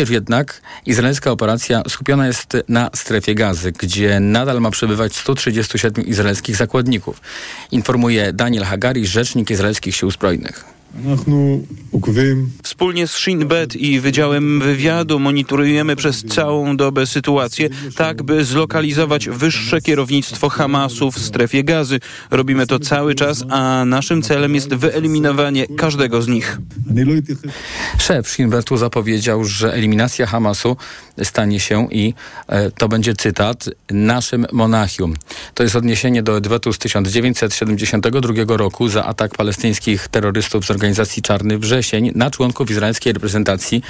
Najpierw jednak izraelska operacja skupiona jest na strefie gazy, gdzie nadal ma przebywać 137 izraelskich zakładników. Informuje Daniel Hagari, rzecznik izraelskich sił zbrojnych. Wspólnie z Shin Bet i Wydziałem Wywiadu monitorujemy przez całą dobę sytuację, tak by zlokalizować wyższe kierownictwo Hamasu w strefie gazy. Robimy to cały czas, a naszym celem jest wyeliminowanie każdego z nich. Szef Shin Betu zapowiedział, że eliminacja Hamasu stanie się i e, to będzie cytat naszym Monachium. To jest odniesienie do odwetu z 1972 roku za atak palestyńskich terrorystów z organizacji Czarny Wrzesień na członków izraelskiej reprezentacji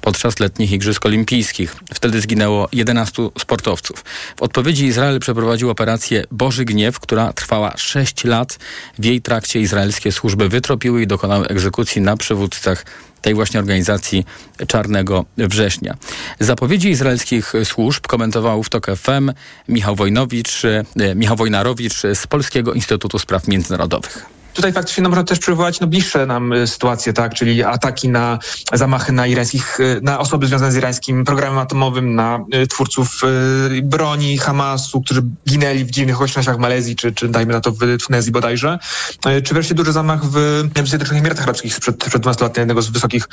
podczas letnich Igrzysk Olimpijskich. Wtedy zginęło 11 sportowców. W odpowiedzi Izrael przeprowadził operację Boży Gniew, która trwała 6 lat. W jej trakcie izraelskie służby wytropiły i dokonały egzekucji na przywódcach tej właśnie organizacji Czarnego Września. Zapowiedzi izraelskich służb komentował w TOK FM Michał Wojnowicz, e, Michał Wojnarowicz z Polskiego Instytutu Spraw Międzynarodowych. Tutaj faktycznie można też przywołać no, bliższe nam y, sytuacje, tak, czyli ataki na zamachy na irańskich, y, na osoby związane z irańskim programem atomowym, na y, twórców broni Hamasu, którzy ginęli w dziwnych okolicznościach w Malezji, czy, czy dajmy na to w Tunezji bodajże, czy wreszcie duży zamach w Zjednoczonych Emiratach Arabskich sprzed, sprzed 12 lat jednego z wysokich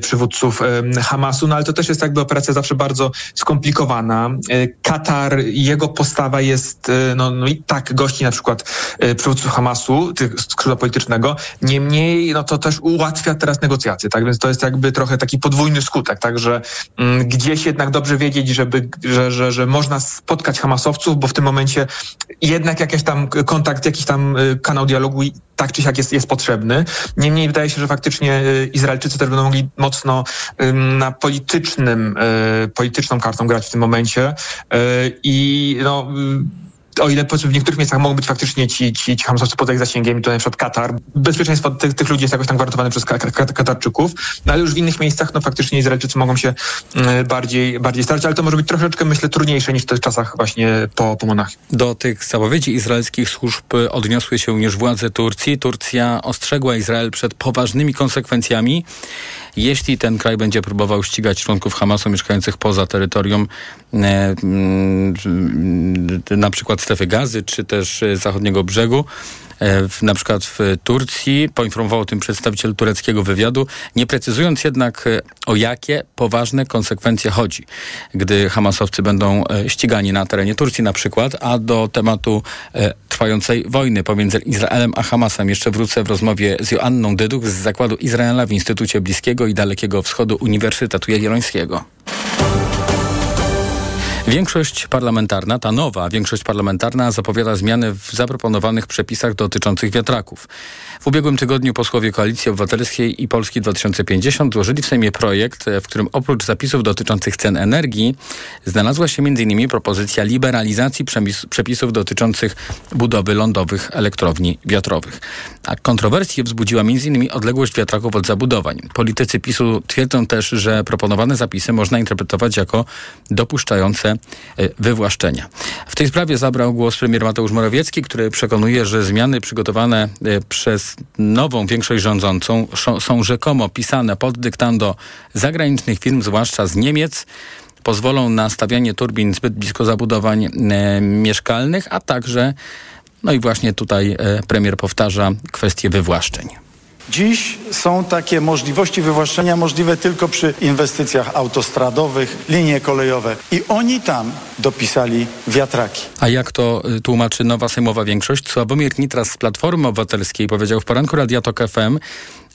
przywódców Hamasu, no ale to też jest jakby operacja zawsze bardzo skomplikowana. Katar, jego postawa jest, no, no i tak gości na przykład przywódców Hamasu, tych skrzydła politycznego. Niemniej no to też ułatwia teraz negocjacje, tak? Więc to jest jakby trochę taki podwójny skutek, tak? Że mm, gdzieś jednak dobrze wiedzieć, żeby, że, że, że można spotkać Hamasowców, bo w tym momencie jednak jakiś tam kontakt, jakiś tam y, kanał dialogu tak czy siak jest, jest potrzebny. Niemniej wydaje się, że faktycznie y, Izraelczycy też będą mogli mocno na politycznym, y, polityczną kartą grać w tym momencie i no o ile w niektórych miejscach mogą być faktycznie ci, ci, ci hamsowcy poza ich zasięgiem, to na przykład Katar, bezpieczeństwo tych, tych ludzi jest jakoś tam gwarantowane przez Katarczyków, no ale już w innych miejscach, no faktycznie Izraelczycy mogą się mm, bardziej, bardziej starać, ale to może być troszeczkę, myślę, trudniejsze niż w tych czasach właśnie po, po Monachium. Do tych zapowiedzi izraelskich służb odniosły się już władze Turcji. Turcja ostrzegła Izrael przed poważnymi konsekwencjami jeśli ten kraj będzie próbował ścigać członków Hamasu mieszkających poza terytorium na przykład strefy gazy, czy też e, zachodniego brzegu, E, na przykład w Turcji. Poinformował o tym przedstawiciel tureckiego wywiadu, nie precyzując jednak e, o jakie poważne konsekwencje chodzi, gdy Hamasowcy będą e, ścigani na terenie Turcji na przykład, a do tematu trwającej wojny pomiędzy Izraelem a Hamasem jeszcze wrócę w rozmowie z Joanną Dyduch z Zakładu Izraela w Instytucie Bliskiego i Dalekiego Wschodu Uniwersytetu Jagiellońskiego. Większość parlamentarna, ta nowa większość parlamentarna zapowiada zmiany w zaproponowanych przepisach dotyczących wiatraków. W ubiegłym tygodniu posłowie Koalicji Obywatelskiej i Polski 2050 złożyli w Sejmie projekt, w którym oprócz zapisów dotyczących cen energii znalazła się m.in. propozycja liberalizacji przepisów dotyczących budowy lądowych elektrowni wiatrowych. A kontrowersje wzbudziła m.in. odległość wiatraków od zabudowań. Politycy PiSu twierdzą też, że proponowane zapisy można interpretować jako dopuszczające E, wywłaszczenia. W tej sprawie zabrał głos premier Mateusz Morawiecki, który przekonuje, że zmiany przygotowane e, przez nową większość rządzącą są rzekomo pisane pod dyktando zagranicznych firm, zwłaszcza z Niemiec pozwolą na stawianie turbin zbyt blisko zabudowań e, mieszkalnych, a także, no i właśnie tutaj e, premier powtarza kwestię wywłaszczeń. Dziś są takie możliwości wywłaszczenia możliwe tylko przy inwestycjach autostradowych, linie kolejowe i oni tam dopisali wiatraki. A jak to y, tłumaczy nowa sejmowa większość? Sławomir Nitras z Platformy Obywatelskiej powiedział w poranku Radia Tok FM,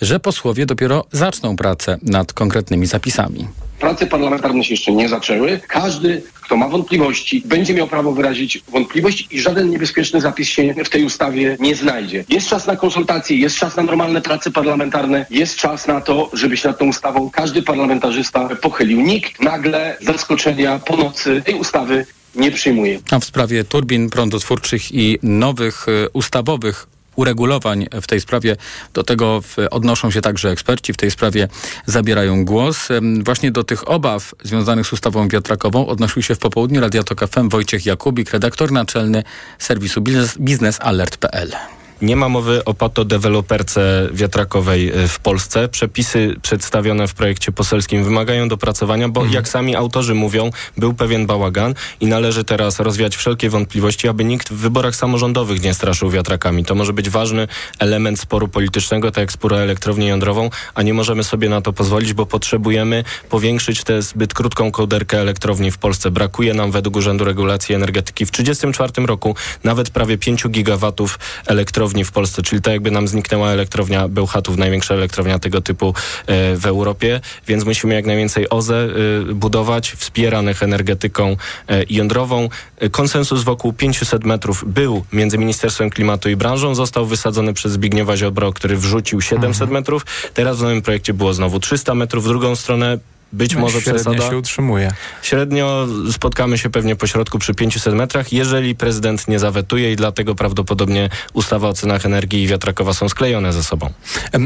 że posłowie dopiero zaczną pracę nad konkretnymi zapisami. Prace parlamentarne się jeszcze nie zaczęły. Każdy, kto ma wątpliwości, będzie miał prawo wyrazić wątpliwość i żaden niebezpieczny zapis się w tej ustawie nie znajdzie. Jest czas na konsultacje, jest czas na normalne prace parlamentarne, jest czas na to, żeby się nad tą ustawą każdy parlamentarzysta pochylił. Nikt nagle zaskoczenia po nocy tej ustawy nie przyjmuje. A w sprawie turbin prądotwórczych i nowych y, ustawowych uregulowań w tej sprawie. Do tego odnoszą się także eksperci. W tej sprawie zabierają głos. Właśnie do tych obaw związanych z ustawą wiatrakową odnosił się w popołudniu Radia Tok FM Wojciech Jakubik, redaktor naczelny serwisu biznesalert.pl. Nie ma mowy o patodeweloperce wiatrakowej e, w Polsce. Przepisy przedstawione w projekcie poselskim wymagają dopracowania, bo mhm. jak sami autorzy mówią, był pewien bałagan i należy teraz rozwiać wszelkie wątpliwości, aby nikt w wyborach samorządowych nie straszył wiatrakami. To może być ważny element sporu politycznego, tak jak spór o elektrownię jądrową, a nie możemy sobie na to pozwolić, bo potrzebujemy powiększyć tę zbyt krótką kołderkę elektrowni w Polsce. Brakuje nam według Urzędu Regulacji Energetyki w 1934 roku nawet prawie 5 gigawatów elektrowni w Polsce, czyli tak jakby nam zniknęła elektrownia Bełchatów, największa elektrownia tego typu e, w Europie, więc musimy jak najwięcej OZE e, budować, wspieranych energetyką e, jądrową. Konsensus wokół 500 metrów był między Ministerstwem Klimatu i branżą, został wysadzony przez Zbigniewa Ziobro, który wrzucił 700 mhm. metrów. Teraz w nowym projekcie było znowu 300 metrów. W drugą stronę być no może średnio przesada. się utrzymuje. Średnio spotkamy się pewnie po środku przy 500 metrach, jeżeli prezydent nie zawetuje i dlatego prawdopodobnie ustawa o cenach energii i wiatrakowa są sklejone ze sobą.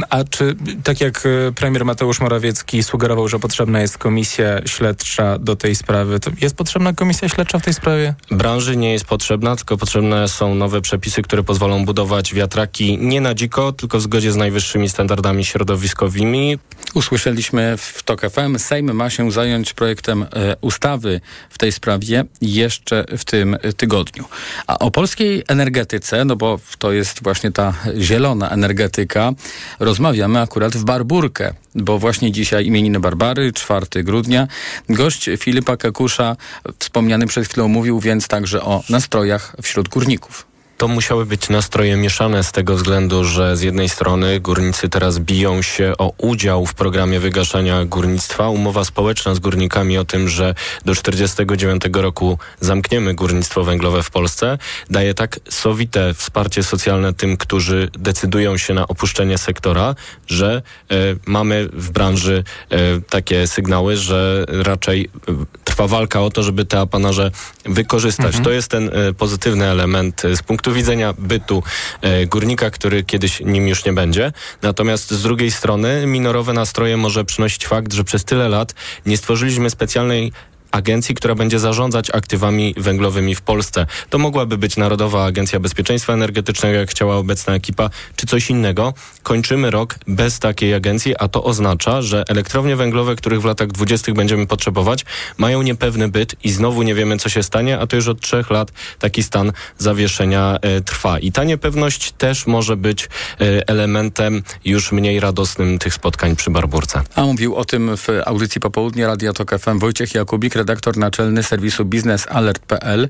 A czy tak jak e, premier Mateusz Morawiecki sugerował, że potrzebna jest komisja śledcza do tej sprawy, to jest potrzebna komisja śledcza w tej sprawie? Branży nie jest potrzebna, tylko potrzebne są nowe przepisy, które pozwolą budować wiatraki nie na dziko, tylko w zgodzie z najwyższymi standardami środowiskowymi. Usłyszeliśmy w TOK FM Sejm ma się zająć projektem e, ustawy w tej sprawie jeszcze w tym tygodniu. A o polskiej energetyce, no bo to jest właśnie ta zielona energetyka, rozmawiamy akurat w Barburkę, bo właśnie dzisiaj imieniny Barbary, 4 grudnia. Gość Filipa Kakusza, wspomniany przed chwilą, mówił więc także o nastrojach wśród górników. To musiały być nastroje mieszane z tego względu, że z jednej strony górnicy teraz biją się o udział w programie wygaszania górnictwa. Umowa społeczna z górnikami o tym, że do 49 roku zamkniemy górnictwo węglowe w Polsce, daje tak sowite wsparcie socjalne tym, którzy decydują się na opuszczenie sektora, że e, mamy w branży e, takie sygnały, że raczej e, trwa walka o to, żeby te apanarze wykorzystać. Mhm. To jest ten e, pozytywny element z punktu punktu widzenia bytu e, górnika, który kiedyś nim już nie będzie. Natomiast z drugiej strony minorowe nastroje może przynosić fakt, że przez tyle lat nie stworzyliśmy specjalnej agencji, która będzie zarządzać aktywami węglowymi w Polsce. To mogłaby być Narodowa Agencja Bezpieczeństwa Energetycznego, jak chciała obecna ekipa, czy coś innego. Kończymy rok bez takiej agencji, a to oznacza, że elektrownie węglowe, których w latach dwudziestych będziemy potrzebować, mają niepewny byt i znowu nie wiemy, co się stanie, a to już od trzech lat taki stan zawieszenia e, trwa. I ta niepewność też może być e, elementem już mniej radosnym tych spotkań przy Barburce. A mówił o tym w audycji Popołudnie Radia Tok FM Wojciech Jakubik, redaktor naczelny serwisu biznesalert.pl.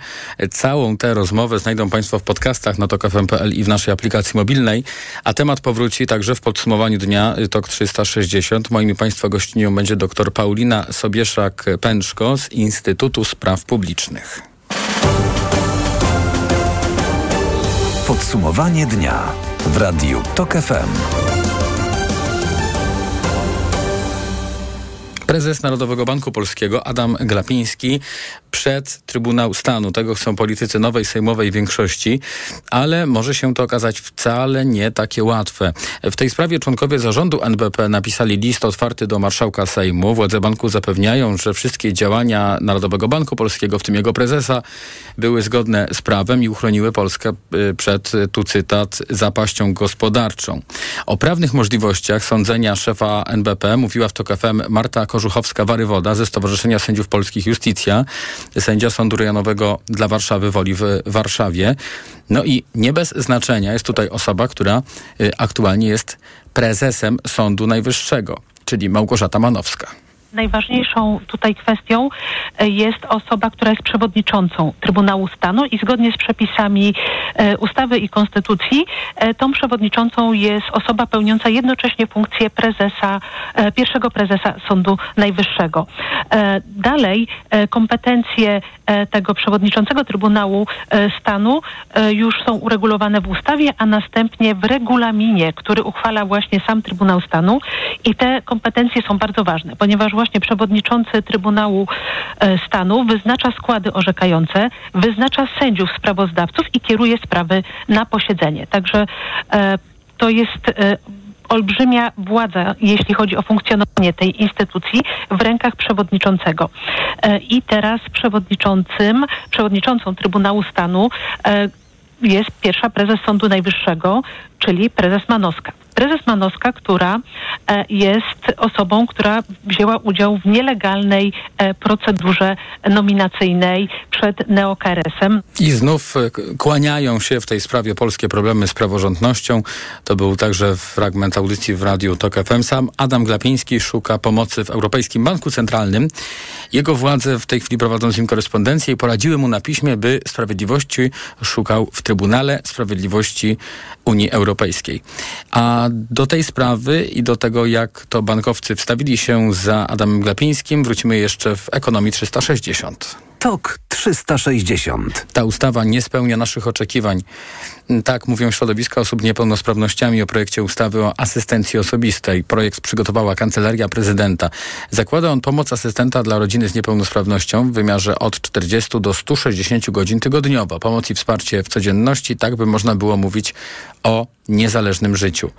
Całą tę rozmowę znajdą Państwo w podcastach na tokfm.pl i w naszej aplikacji mobilnej, a temat powróci także w podsumowaniu dnia TOK 360. Moim Państwa gościnią będzie dr Paulina Sobieszak-Pęczko z Instytutu Spraw Publicznych. Podsumowanie dnia w Radiu TOK FM. Prezes Narodowego Banku Polskiego Adam Glapiński przed Trybunał Stanu. Tego chcą politycy nowej sejmowej większości, ale może się to okazać wcale nie takie łatwe. W tej sprawie członkowie zarządu NBP napisali list otwarty do marszałka Sejmu. Władze banku zapewniają, że wszystkie działania Narodowego Banku Polskiego, w tym jego prezesa, były zgodne z prawem i uchroniły Polskę y, przed, tu cytat, zapaścią gospodarczą. O prawnych możliwościach sądzenia szefa NBP mówiła w TOK FM Marta Korzuchowska-Warywoda ze Stowarzyszenia Sędziów Polskich Justicja, sędzia Sądu Rejonowego dla Warszawy Woli w Warszawie. No i nie bez znaczenia jest tutaj osoba, która y, aktualnie jest prezesem Sądu Najwyższego, czyli Małgorzata Manowska najważniejszą tutaj kwestią e, jest osoba, która jest przewodniczącą Trybunału Stanu i zgodnie z przepisami e, ustawy i konstytucji e, tą przewodniczącą jest osoba pełniąca jednocześnie funkcję prezesa, pierwszego prezesa Sądu Najwyższego. Dalej kompetencje tego przewodniczącego Trybunału Stanu już są uregulowane w ustawie, a następnie w regulaminie, który uchwala właśnie sam Trybunał Stanu i te kompetencje są bardzo ważne, ponieważ właśnie właśnie przewodniczący Trybunału e, Stanu wyznacza składy orzekające, wyznacza sędziów sprawozdawców i kieruje sprawy na posiedzenie. Także e, to jest e, olbrzymia władza, jeśli chodzi o funkcjonowanie tej instytucji w rękach przewodniczącego. I teraz przewodniczącym, przewodniczącą Trybunału Stanu jest pierwsza prezes Sądu Najwyższego, czyli prezes Manowska. Prezes Manowska, która e, jest osobą, która wzięła udział w nielegalnej e, procedurze nominacyjnej przed neokRS-em. I znów e, kłaniają się w tej sprawie polskie problemy z praworządnością. To był także fragment audycji w Radiu TOK FM. Sam Adam Glapiński szuka pomocy w Europejskim Banku Centralnym. Jego władze w tej chwili prowadzą z nim korespondencję poradziły mu na piśmie, by sprawiedliwości szukał w Trybunale Sprawiedliwości Unii Europejskiej. A do tej sprawy i do tego, jak to bankowcy wstawili się za Adamem Glapińskim, wrócimy jeszcze w Ekonomii 360. TOK 360. Ta ustawa nie spełnia naszych oczekiwań. Tak mówią środowiska osób z niepełnosprawnościami o projekcie ustawy o asystencji osobistej. Projekt przygotowała Kancelaria Prezydenta. Zakłada on pomoc asystenta dla rodziny z niepełnosprawnością w wymiarze od 40 do 160 godzin tygodniowo. Pomoc i wsparcie w codzienności, tak by można było mówić o niezależnym życiu.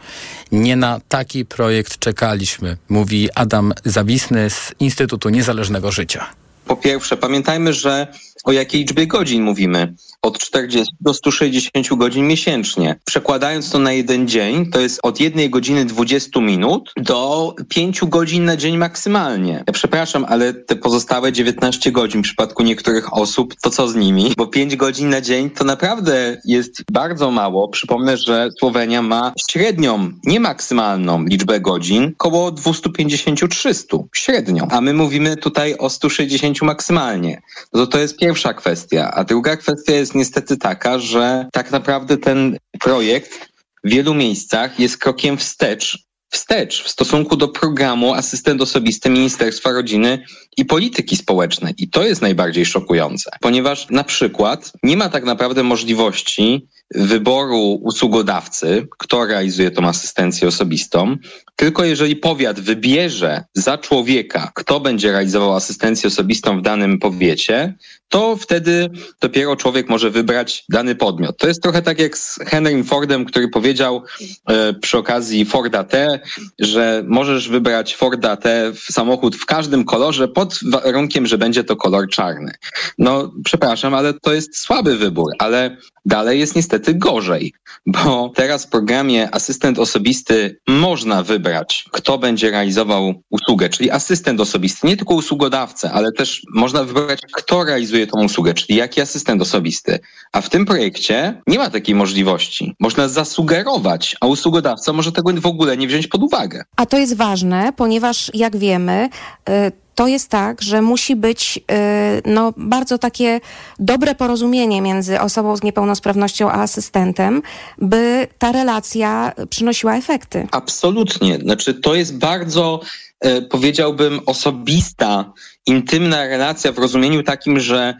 Nie na taki projekt czekaliśmy, mówi Adam Zawisny z Instytutu Niezależnego Życia. Po pierwsze, pamiętajmy, że o jakiej liczbie godzin mówimy. Od 40 do 160 godzin miesięcznie. Przekładając to na jeden dzień, to jest od jednej godziny 20 minut do 5 godzin na dzień maksymalnie. Ja przepraszam, ale te pozostałe 19 godzin w przypadku niektórych osób, to co z nimi? Bo 5 godzin na dzień to naprawdę jest bardzo mało. Przypomnę, że Słowenia ma średnią, nie maksymalną liczbę godzin, około 250-300 średnią. A my mówimy tutaj o 160 maksymalnie. No to to jest pierwsza kwestia. A druga kwestia jest niestety taka, że tak naprawdę ten projekt w wielu miejscach jest krokiem wstecz wstecz w stosunku do programu asystent osobisty Ministerstwa Rodziny i Polityki Społecznej. I to jest najbardziej szokujące, ponieważ na przykład nie ma tak naprawdę możliwości wyboru usługodawcy, kto realizuje tą asystencję osobistą, tylko jeżeli powiat wybierze za człowieka, kto będzie realizował asystencję osobistą w danym powiecie, to wtedy dopiero człowiek może wybrać dany podmiot. To jest trochę tak jak z Henrym Fordem, który powiedział e, przy okazji Forda T, że możesz wybrać Forda T w samochód w każdym kolorze pod warunkiem, że będzie to kolor czarny. No, przepraszam, ale to jest słaby wybór, ale dalej jest niestety gorzej, bo teraz w programie asystent osobisty można wybrać, kto będzie realizował usługę, czyli asystent osobisty, nie tylko usługodawcę, ale też można wybrać, kto realizuje tą usługę, czyli jaki asystent osobisty. A w tym projekcie nie ma takiej możliwości. Można zasugerować, a usługodawca może tego w ogóle nie wziąć pod uwagę. A to jest ważne, ponieważ jak wiemy, y, to jest tak, że musi być y, no, bardzo takie dobre porozumienie między osobą z niepełnosprawnością a asystentem, by ta relacja przynosiła efekty. Absolutnie. Znaczy, to jest bardzo, e, powiedziałbym, osobista, intymna relacja w rozumieniu takim, że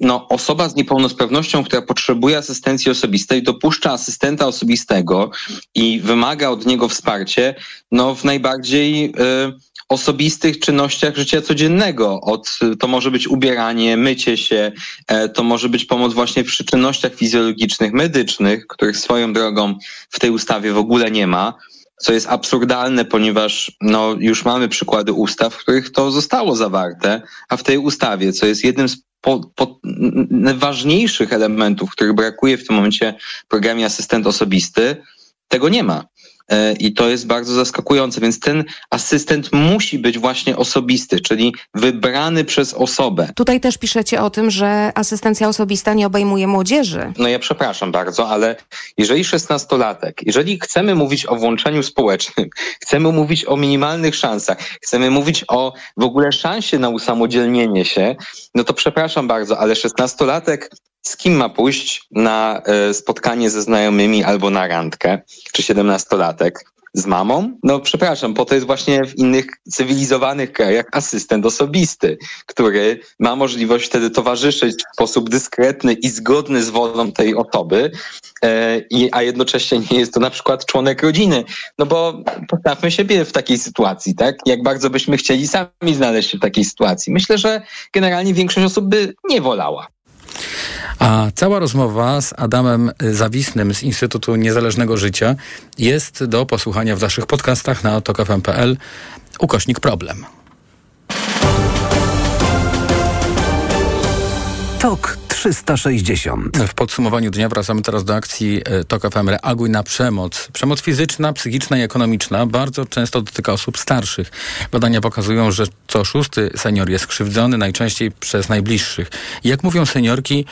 no, osoba z niepełnosprawnością, która potrzebuje asystencji osobistej, dopuszcza asystenta osobistego i wymaga od niego wsparcie, no, w najbardziej y, osobistych czynnościach życia codziennego. Od, to może być ubieranie, mycie się, e, to może być pomoc właśnie w czynnościach fizjologicznych, medycznych, których swoją drogą w tej ustawie w ogóle nie ma co jest absurdalne, ponieważ no, już mamy przykłady ustaw, w których to zostało zawarte, a w tej ustawie, co jest jednym z po, po, najważniejszych elementów, których brakuje w tym momencie programie asystent osobisty, tego nie ma. E, I to jest bardzo zaskakujące, więc ten asystent musi być właśnie osobisty, czyli wybrany przez osobę. Tutaj też piszecie o tym, że asystencja osobista nie obejmuje młodzieży. No ja przepraszam bardzo, ale jeżeli szesnastolatek, jeżeli chcemy mówić o włączeniu społecznym, chcemy mówić o minimalnych szansach, chcemy mówić o w ogóle szansie na usamodzielnienie się, no to przepraszam bardzo, ale szesnastolatek z kim ma pójść na e, spotkanie ze znajomymi albo na randkę, czy siedemnastolatek? Z mamą? No przepraszam, po to jest właśnie w innych cywilizowanych krajach asystent osobisty, który ma możliwość wtedy towarzyszyć w sposób dyskretny i zgodny z wolą tej osoby, e, a jednocześnie nie jest to na przykład członek rodziny. No bo postawmy siebie w takiej sytuacji, tak? Jak bardzo byśmy chcieli sami znaleźć się w takiej sytuacji. Myślę, że generalnie większość osób by nie wolała. A cała rozmowa z Adamem Zawisnym z Instytutu Niezależnego Życia jest do posłuchania w naszych podcastach na tokafm.pl ukośnik problem. Tok 360. W podsumowaniu dnia wracamy teraz do akcji e, TOK FM Reaguj na przemoc. Przemoc fizyczna, psychiczna i ekonomiczna bardzo często dotyka osób starszych. Badania pokazują, że co szósty senior jest krzywdzony najczęściej przez najbliższych. Jak mówią seniorki,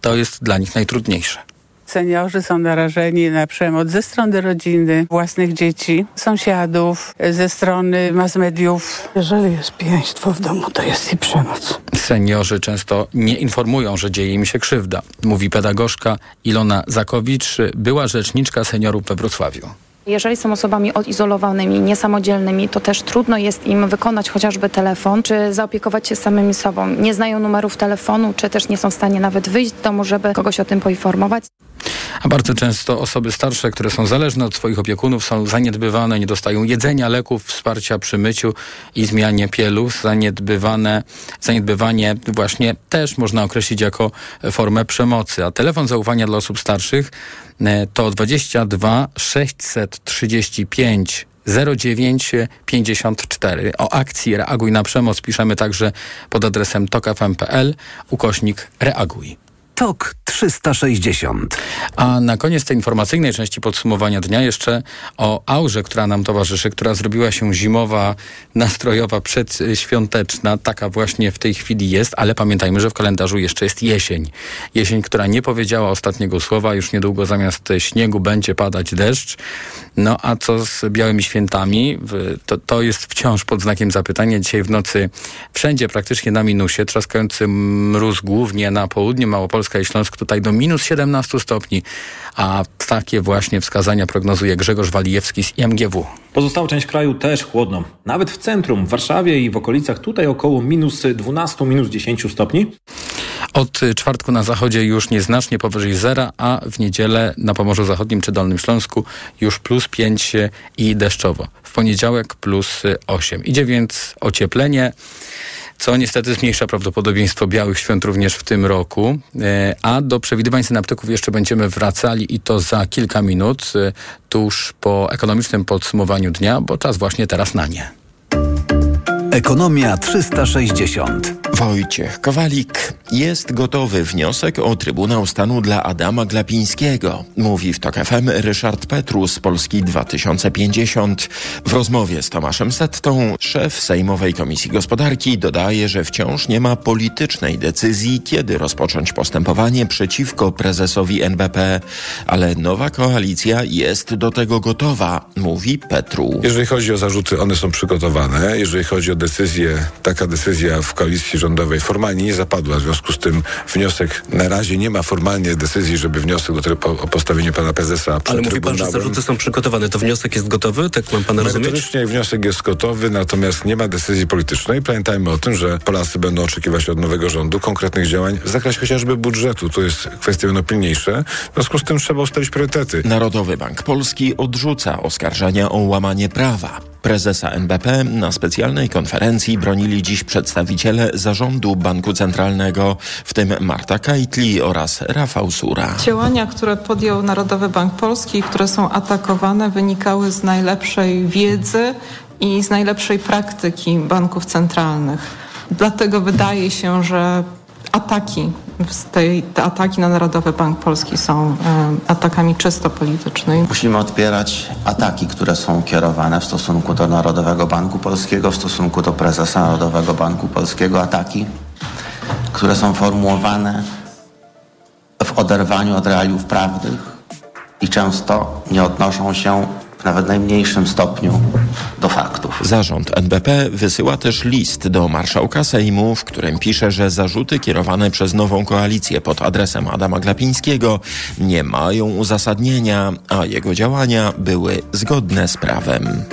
to jest dla nich najtrudniejsze. Seniorzy są narażeni na przemoc ze strony rodziny, własnych dzieci, sąsiadów, ze strony mass mediów. Jeżeli jest pijaństwo w domu, to jest i przemoc. Seniorzy często nie informują, że dzieje im się krzywda, mówi pedagogzka Ilona Zakowicz, była rzeczniczka seniorów we Wrocławiu. Jeżeli są osobami odizolowanymi, niesamodzielnymi, to też trudno jest im wykonać chociażby telefon, czy zaopiekować się samymi sobą. Nie znają numerów telefonu, czy też nie są w stanie nawet wyjść z domu, żeby kogoś o tym poinformować. A bardzo często osoby starsze, które są zależne od swoich opiekunów, są zaniedbywane, nie dostają jedzenia, leków, wsparcia przy myciu i zmianie pieluch. Zaniedbywane, zaniedbywanie właśnie też można określić jako formę przemocy. A telefon zaufania dla osób starszych e, to 22 635 0954. O akcji Reaguj na przemoc piszemy także pod adresem tokafm.pl ukośnik reaguj. TOK 360. A na koniec tej informacyjnej części podsumowania dnia jeszcze o aurze, która nam towarzyszy, która zrobiła się zimowa, nastrojowa, przedświąteczna. Taka właśnie w tej chwili jest, ale pamiętajmy, że w kalendarzu jeszcze jest jesień. Jesień, która nie powiedziała ostatniego słowa. Już niedługo zamiast śniegu będzie padać deszcz. No a co z białymi świętami? To, to jest wciąż pod znakiem zapytania. Dzisiaj w nocy wszędzie praktycznie na minusie. Trzaskający mróz głównie na południu Małopolska Małopolska i Śląsk tutaj do minus 17 stopni, a takie właśnie wskazania prognozuje Grzegorz Walijewski z IMGW. Pozostała część kraju też chłodno. Nawet w centrum, w Warszawie i w okolicach tutaj około minus 12, minus 10 stopni. Od czwartku na zachodzie już nieznacznie powyżej zera, a w niedzielę na Pomorzu Zachodnim czy Dolnym Śląsku już plus 5 i deszczowo. W poniedziałek plus 8. Idzie więc ocieplenie co niestety zmniejsza prawdopodobieństwo białych świąt również w tym roku. E, a do przewidywań synaptyków jeszcze będziemy wracali i to za kilka minut, e, tuż po ekonomicznym podsumowaniu dnia, bo czas właśnie teraz na nie. Ekonomia 360. Wojciech Kowalik. Jest gotowy wniosek o Trybunał Stanu dla Adama Glapińskiego, mówi w TOK FM Ryszard Petru z Polski 2050. W rozmowie z Tomaszem Settą szef Sejmowej Komisji Gospodarki dodaje, że wciąż nie ma politycznej decyzji, kiedy rozpocząć postępowanie przeciwko prezesowi NBP, ale nowa koalicja jest do tego gotowa, mówi Petru. Jeżeli chodzi o zarzuty, one są przygotowane. Jeżeli chodzi o decyzję, taka decyzja w koalicji rządowej formalnie nie zapadła, w związku z tym wniosek na razie nie ma formalnie decyzji, żeby wniosek do tego, o postawienie pana prezesa Ale mówi pan, że zarzuty są przygotowane. To wniosek jest gotowy? Tak mam pana rozumieć? Merytorycznie wniosek jest gotowy, natomiast nie ma decyzji politycznej. Pamiętajmy o tym, że Polacy będą oczekiwać od nowego rządu konkretnych działań w zakresie chociażby budżetu. To jest kwestia no pilniejsza. W związku z tym trzeba ustalić priorytety. Narodowy Bank Polski odrzuca oskarżenia o łamanie prawa. Prezesa NBP na specjalnej konferencji bronili dziś przedstawiciele zarządu Banku Centralnego, w tym Marta Kajtli oraz Rafał Sura. Działania, które podjął Narodowy Bank Polski, które są atakowane, wynikały z najlepszej wiedzy i z najlepszej praktyki banków centralnych. Dlatego wydaje się, że ataki, tej, te ataki na Narodowy Bank Polski są e, atakami czysto politycznymi. Musimy odpierać ataki, które są kierowane w stosunku do Narodowego Banku Polskiego, w stosunku do prezesa Narodowego Banku Polskiego, ataki, które są formułowane w oderwaniu od realiów prawnych i często nie odnoszą się nawet najmniejszym stopniu do faktów. Zarząd NBP wysyła też list do marszałka Sejmu, w którym pisze, że zarzuty kierowane przez nową koalicję pod adresem Adama Glapińskiego nie mają uzasadnienia, a jego działania były zgodne z prawem.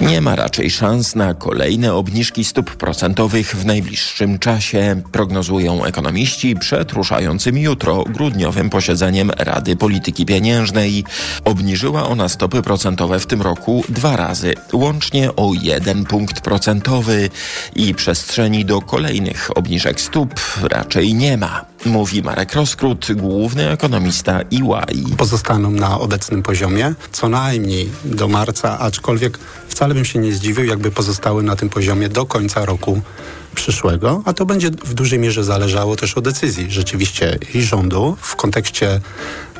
Nie ma raczej szans na kolejne obniżki stóp procentowych w najbliższym czasie, prognozują ekonomiści przed ruszającym jutro grudniowym posiedzeniem Rady Polityki Pieniężnej. Obniżyła ona stopy procentowe w tym roku dwa razy, łącznie o jeden punkt procentowy i przestrzeni do kolejnych obniżek stóp raczej nie ma. Mówi Marek Roskrót, główny ekonomista EY. Pozostaną na obecnym poziomie co najmniej do marca, aczkolwiek wcale bym się nie zdziwił, jakby pozostały na tym poziomie do końca roku przyszłego, a to będzie w dużej mierze zależało też od decyzji rzeczywiście i rządu w kontekście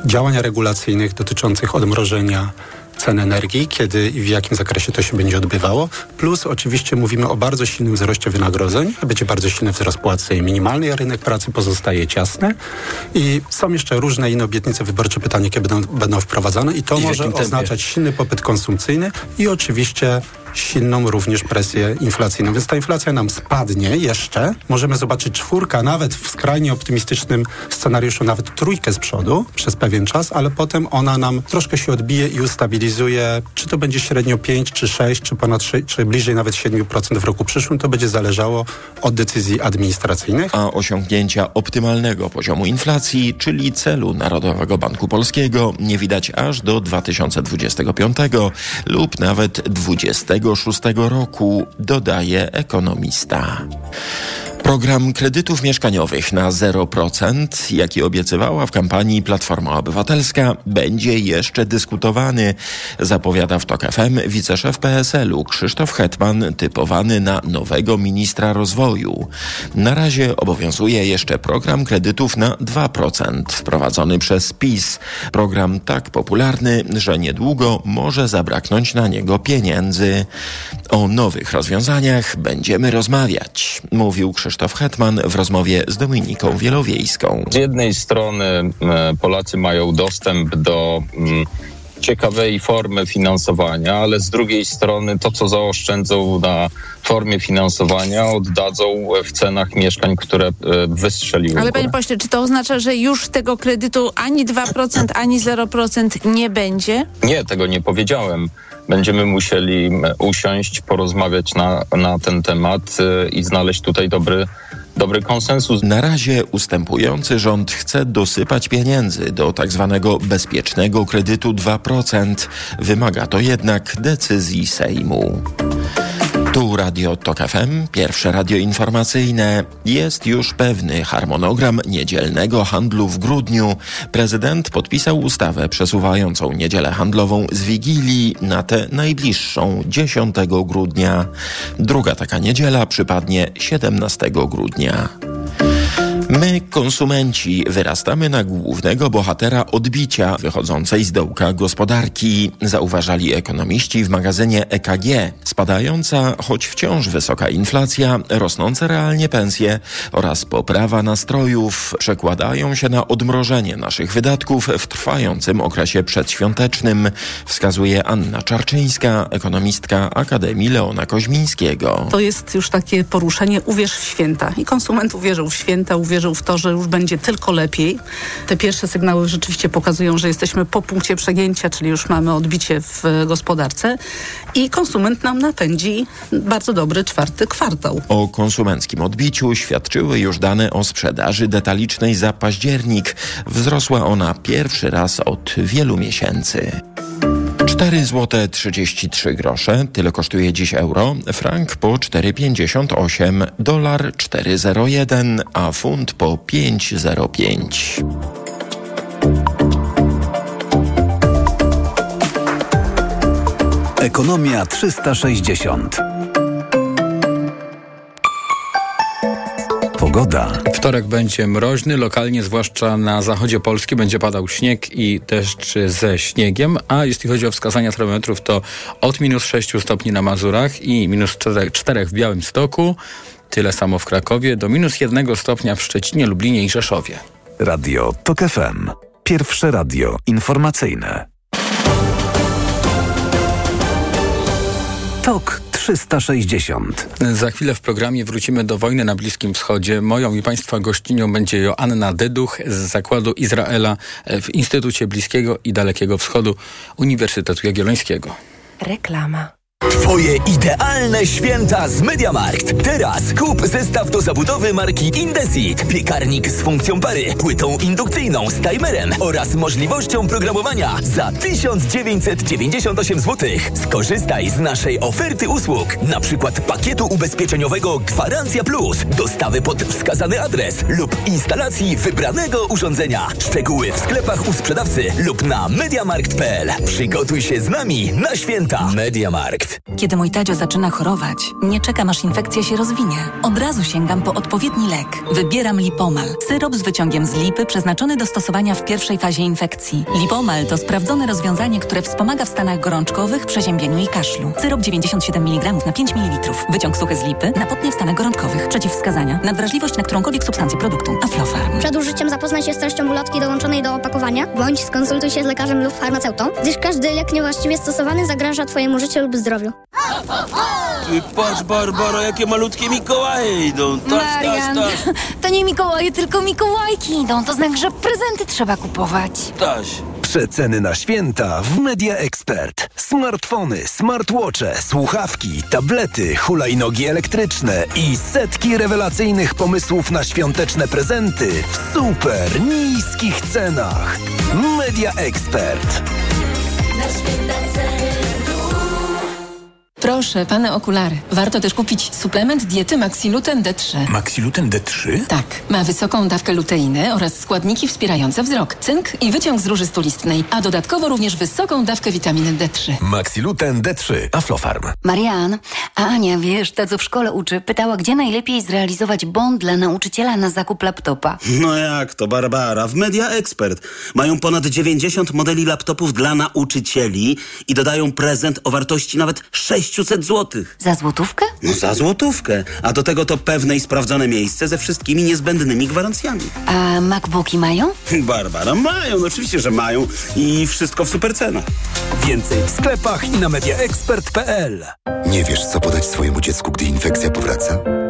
działań regulacyjnych dotyczących odmrożenia cen energii, kiedy i w jakim zakresie to się będzie odbywało. Plus oczywiście mówimy o bardzo silnym wzroście wynagrodzeń. Będzie bardzo silny wzrost płacy minimalnej, a rynek pracy pozostaje ciasny. I są jeszcze różne inne obietnice wyborcze, pytanie, jakie będą, będą wprowadzane i to I może oznaczać silny popyt konsumpcyjny i oczywiście silną również presję inflacyjną. Więc ta inflacja nam spadnie jeszcze. Możemy zobaczyć czwórka, nawet w skrajnie optymistycznym scenariuszu, nawet trójkę z przodu przez pewien czas, ale potem ona nam troszkę się odbije i ustabilizuje. Czy to będzie średnio 5, czy 6, czy ponad 6, czy bliżej nawet 7% w roku przyszłym, to będzie zależało od decyzji administracyjnych. A osiągnięcia optymalnego poziomu inflacji, czyli celu Narodowego Banku Polskiego, nie widać aż do 2025 lub nawet 2026 roku, dodaje ekonomista. Program kredytów mieszkaniowych na 0%, jaki obiecywała w kampanii Platforma Obywatelska, będzie jeszcze dyskutowany, zapowiada w TOK FM wiceszef PSL-u Krzysztof Hetman, typowany na nowego ministra rozwoju. Na razie obowiązuje jeszcze program kredytów na 2%, wprowadzony przez PiS. Program tak popularny, że niedługo może zabraknąć na niego pieniędzy. O nowych rozwiązaniach będziemy rozmawiać, mówił Krzysztof Hetman w rozmowie z Dominiką Wielowiejską. Z jednej strony e, Polacy mają dostęp do mm, ciekawej formy finansowania, ale z drugiej strony to, co zaoszczędzą na formie finansowania, oddadzą w cenach mieszkań, które e, wystrzeliły. Ale panie pośle, czy to oznacza, że już tego kredytu ani 2%, ani 0% nie będzie? Nie, tego nie powiedziałem. Będziemy musieli usiąść, porozmawiać na, na ten temat e, i znaleźć tutaj dobry, dobry konsensus. Na razie ustępujący rząd chce dosypać pieniędzy do tak zwanego bezpiecznego kredytu 2%. Wymaga to jednak decyzji Sejmu. Tu Radio Tok FM, pierwsze radio informacyjne. Jest już pewny harmonogram niedzielnego handlu w grudniu. Prezydent podpisał ustawę przesuwającą niedzielę handlową z Wigilii na tę najbliższą 10 grudnia. Druga taka niedziela przypadnie 17 grudnia. My, konsumenci, wyrastamy na głównego bohatera odbicia wychodzącej z dołka gospodarki, zauważali ekonomiści w magazynie EKG. Spadająca, choć wciąż wysoka inflacja, rosnące realnie pensje oraz poprawa nastrojów przekładają się na odmrożenie naszych wydatków w trwającym okresie przedświątecznym, wskazuje Anna Czarczyńska, ekonomistka Akademii Leona Koźmińskiego. To jest już takie poruszenie uwierz w święta. I konsument uwierzył w święta, uwierzył w to, że już będzie tylko lepiej. Te pierwsze sygnały rzeczywiście pokazują, że jesteśmy po punkcie przegięcia, czyli już mamy odbicie w gospodarce i konsument nam napędzi bardzo dobry czwarty kwartał. O konsumenckim odbiciu świadczyły już dane o sprzedaży detalicznej za październik. Wzrosła ona pierwszy raz od wielu miesięcy. 4 zł 33 grosze, tyle kosztuje dziś euro, frank po 4,58, dolar 4,01, a funt po 5,05. Ekonomia 360. Pogoda. Wtorek będzie mroźny, lokalnie, zwłaszcza na zachodzie Polski, będzie padał śnieg i deszcz ze śniegiem, a jeśli chodzi o wskazania termometrów, to od minus 6 stopni na Mazurach i minus 4, 4 w Białymstoku, tyle samo w Krakowie, do minus 1 stopnia w Szczecinie, Lublinie i Rzeszowie. Radio TOK FM. Pierwsze radio informacyjne. TOK 360. Za chwilę w programie wrócimy do wojny na Bliskim Wschodzie. Moją i Państwa gościnią będzie Joanna Deduch z Zakładu Izraela w Instytucie Bliskiego i Dalekiego Wschodu Uniwersytetu Jagiellońskiego. Reklama. Twoje idealne święta z Mediamarkt. Teraz kup zestaw do zabudowy marki Indesit. Piekarnik z funkcją pary, płytą indukcyjną z timerem oraz możliwością programowania za 1998 zł. Skorzystaj z naszej oferty usług, na przykład pakietu ubezpieczeniowego Gwarancja Plus, dostawy pod wskazany adres lub instalacji wybranego urządzenia. Szczegóły w sklepach u sprzedawcy lub na mediamarkt.pl. Przygotuj się z nami na święta. Mediamarkt. Kiedy mój Tadzio zaczyna chorować, nie czekam aż infekcja się rozwinie. Od razu sięgam po odpowiedni lek. Wybieram Lipomal. Syrop z wyciągiem z lipy przeznaczony do stosowania w pierwszej fazie infekcji. Lipomal to sprawdzone rozwiązanie, które wspomaga w stanach gorączkowych, przeziębieniu i kaszlu. Syrop 97 mg na 5 ml. Wyciąg suchy z lipy napotnie w stanach gorączkowych. Przeciwwskazania. Nadwrażliwość na którąkolwiek substancję produktu. Aflofarm. Przed użyciem zapoznaj się z treścią ulotki dołączonej do opakowania, bądź skonsultuj się z lekarzem lub farmaceutą, gdyż każdy lek niewłaściwie stosowany zagraża Twojemu życiu lub zdrowiu. Ty patrz, Barbara, jakie malutkie Mikołaje idą. Taś, Marian, taś, taś. to nie Mikołaje, tylko Mikołajki idą. To znak, że prezenty trzeba kupować. Taś. Przeceny na święta w Media Expert. Smartfony, smartwatche, słuchawki, tablety, hulajnogi elektryczne i setki rewelacyjnych pomysłów na świąteczne prezenty w super niskich cenach. Media Expert. Proszę, pane okulary. Warto też kupić suplement diety Maxiluten D3. Maxiluten D3? Tak, ma wysoką dawkę luteiny oraz składniki wspierające wzrok, cynk i wyciąg z róży stulistnej, a dodatkowo również wysoką dawkę witaminy D3. Maxiluten D3. Aflofarm. Marian, a Ania, wiesz, ta co w szkole uczy, pytała, gdzie najlepiej zrealizować bond dla nauczyciela na zakup laptopa. No jak to, Barbara? W Media Expert mają ponad 90 modeli laptopów dla nauczycieli i dodają prezent o wartości nawet 600 zł. Za złotówkę? No za złotówkę. A do tego to pewne i sprawdzone miejsce ze wszystkimi niezbędnymi gwarancjami. A MacBooki mają? Barbara, mają, no oczywiście, że mają i wszystko w super cenach. Więcej w sklepach i na mediaexpert.pl. Nie wiesz, co podać swojemu dziecku, gdy infekcja powraca?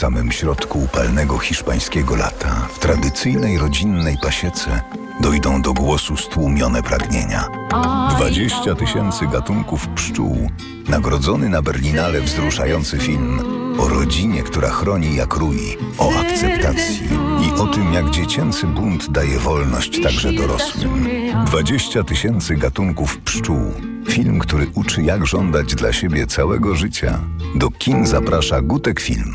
Samym środku upalnego hiszpańskiego lata, w tradycyjnej rodzinnej pasiece, dojdą do głosu stłumione pragnienia. 20 tysięcy gatunków pszczół, nagrodzony na Berlinale wzruszający film o rodzinie, która chroni jak rój, o akceptacji i o tym, jak dziecięcy bunt daje wolność także dorosłym. 20 tysięcy gatunków pszczół. Film, który uczy jak żądać dla siebie całego życia. Do kin zaprasza Gutek Film.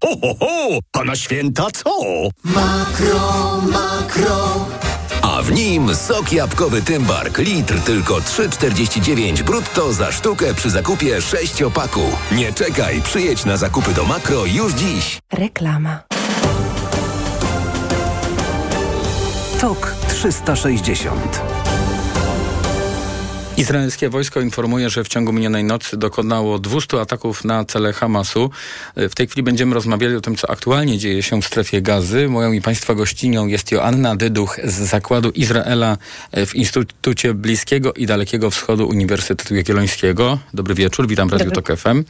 Ho, ho, ho! A na święta co? Makro, makro. A w nim sok jabłkowy Tymbark. Litr tylko 3,49 brutto za sztukę przy zakupie 6 opaku. Nie czekaj, przyjedź na zakupy do Makro już dziś. Reklama. TOK 360. Izraelskie wojsko informuje, że w ciągu minionej nocy dokonało 200 ataków na cele Hamasu. W tej chwili będziemy rozmawiali o tym, co aktualnie dzieje się w strefie gazy. Moją i Państwa gościnią jest Joanna Dyduch z Zakładu Izraela w Instytucie Bliskiego i Dalekiego Wschodu Uniwersytetu Jagiellońskiego. Dobry wieczór, witam w Radio Tok FM.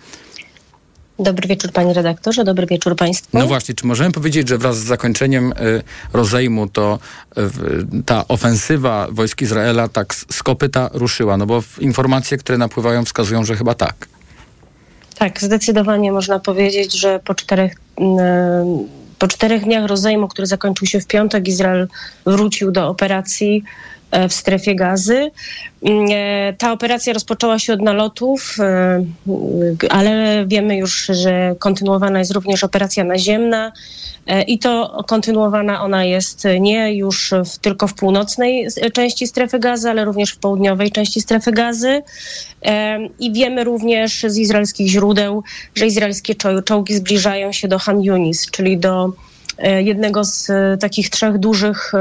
Dobry wieczór panie redaktorze, dobry wieczór państwu. No właśnie, czy możemy powiedzieć, że wraz z zakończeniem y, rozejmu to y, ta ofensywa wojsk Izraela tak z, kopyta ruszyła? No bo informacje, które napływają wskazują, że chyba tak. Tak, zdecydowanie można powiedzieć, że po czterech, y, po czterech dniach rozejmu, który zakończył się w piątek, Izrael wrócił do operacji w strefie gazy. Ta operacja rozpoczęła się od nalotów, ale wiemy już, że kontynuowana jest również operacja naziemna i to kontynuowana ona jest nie już w, tylko w północnej części strefy gazy, ale również w południowej części strefy gazy. I wiemy również z izraelskich źródeł, że izraelskie czołgi zbliżają się do Han Yunis, czyli do jednego z takich trzech dużych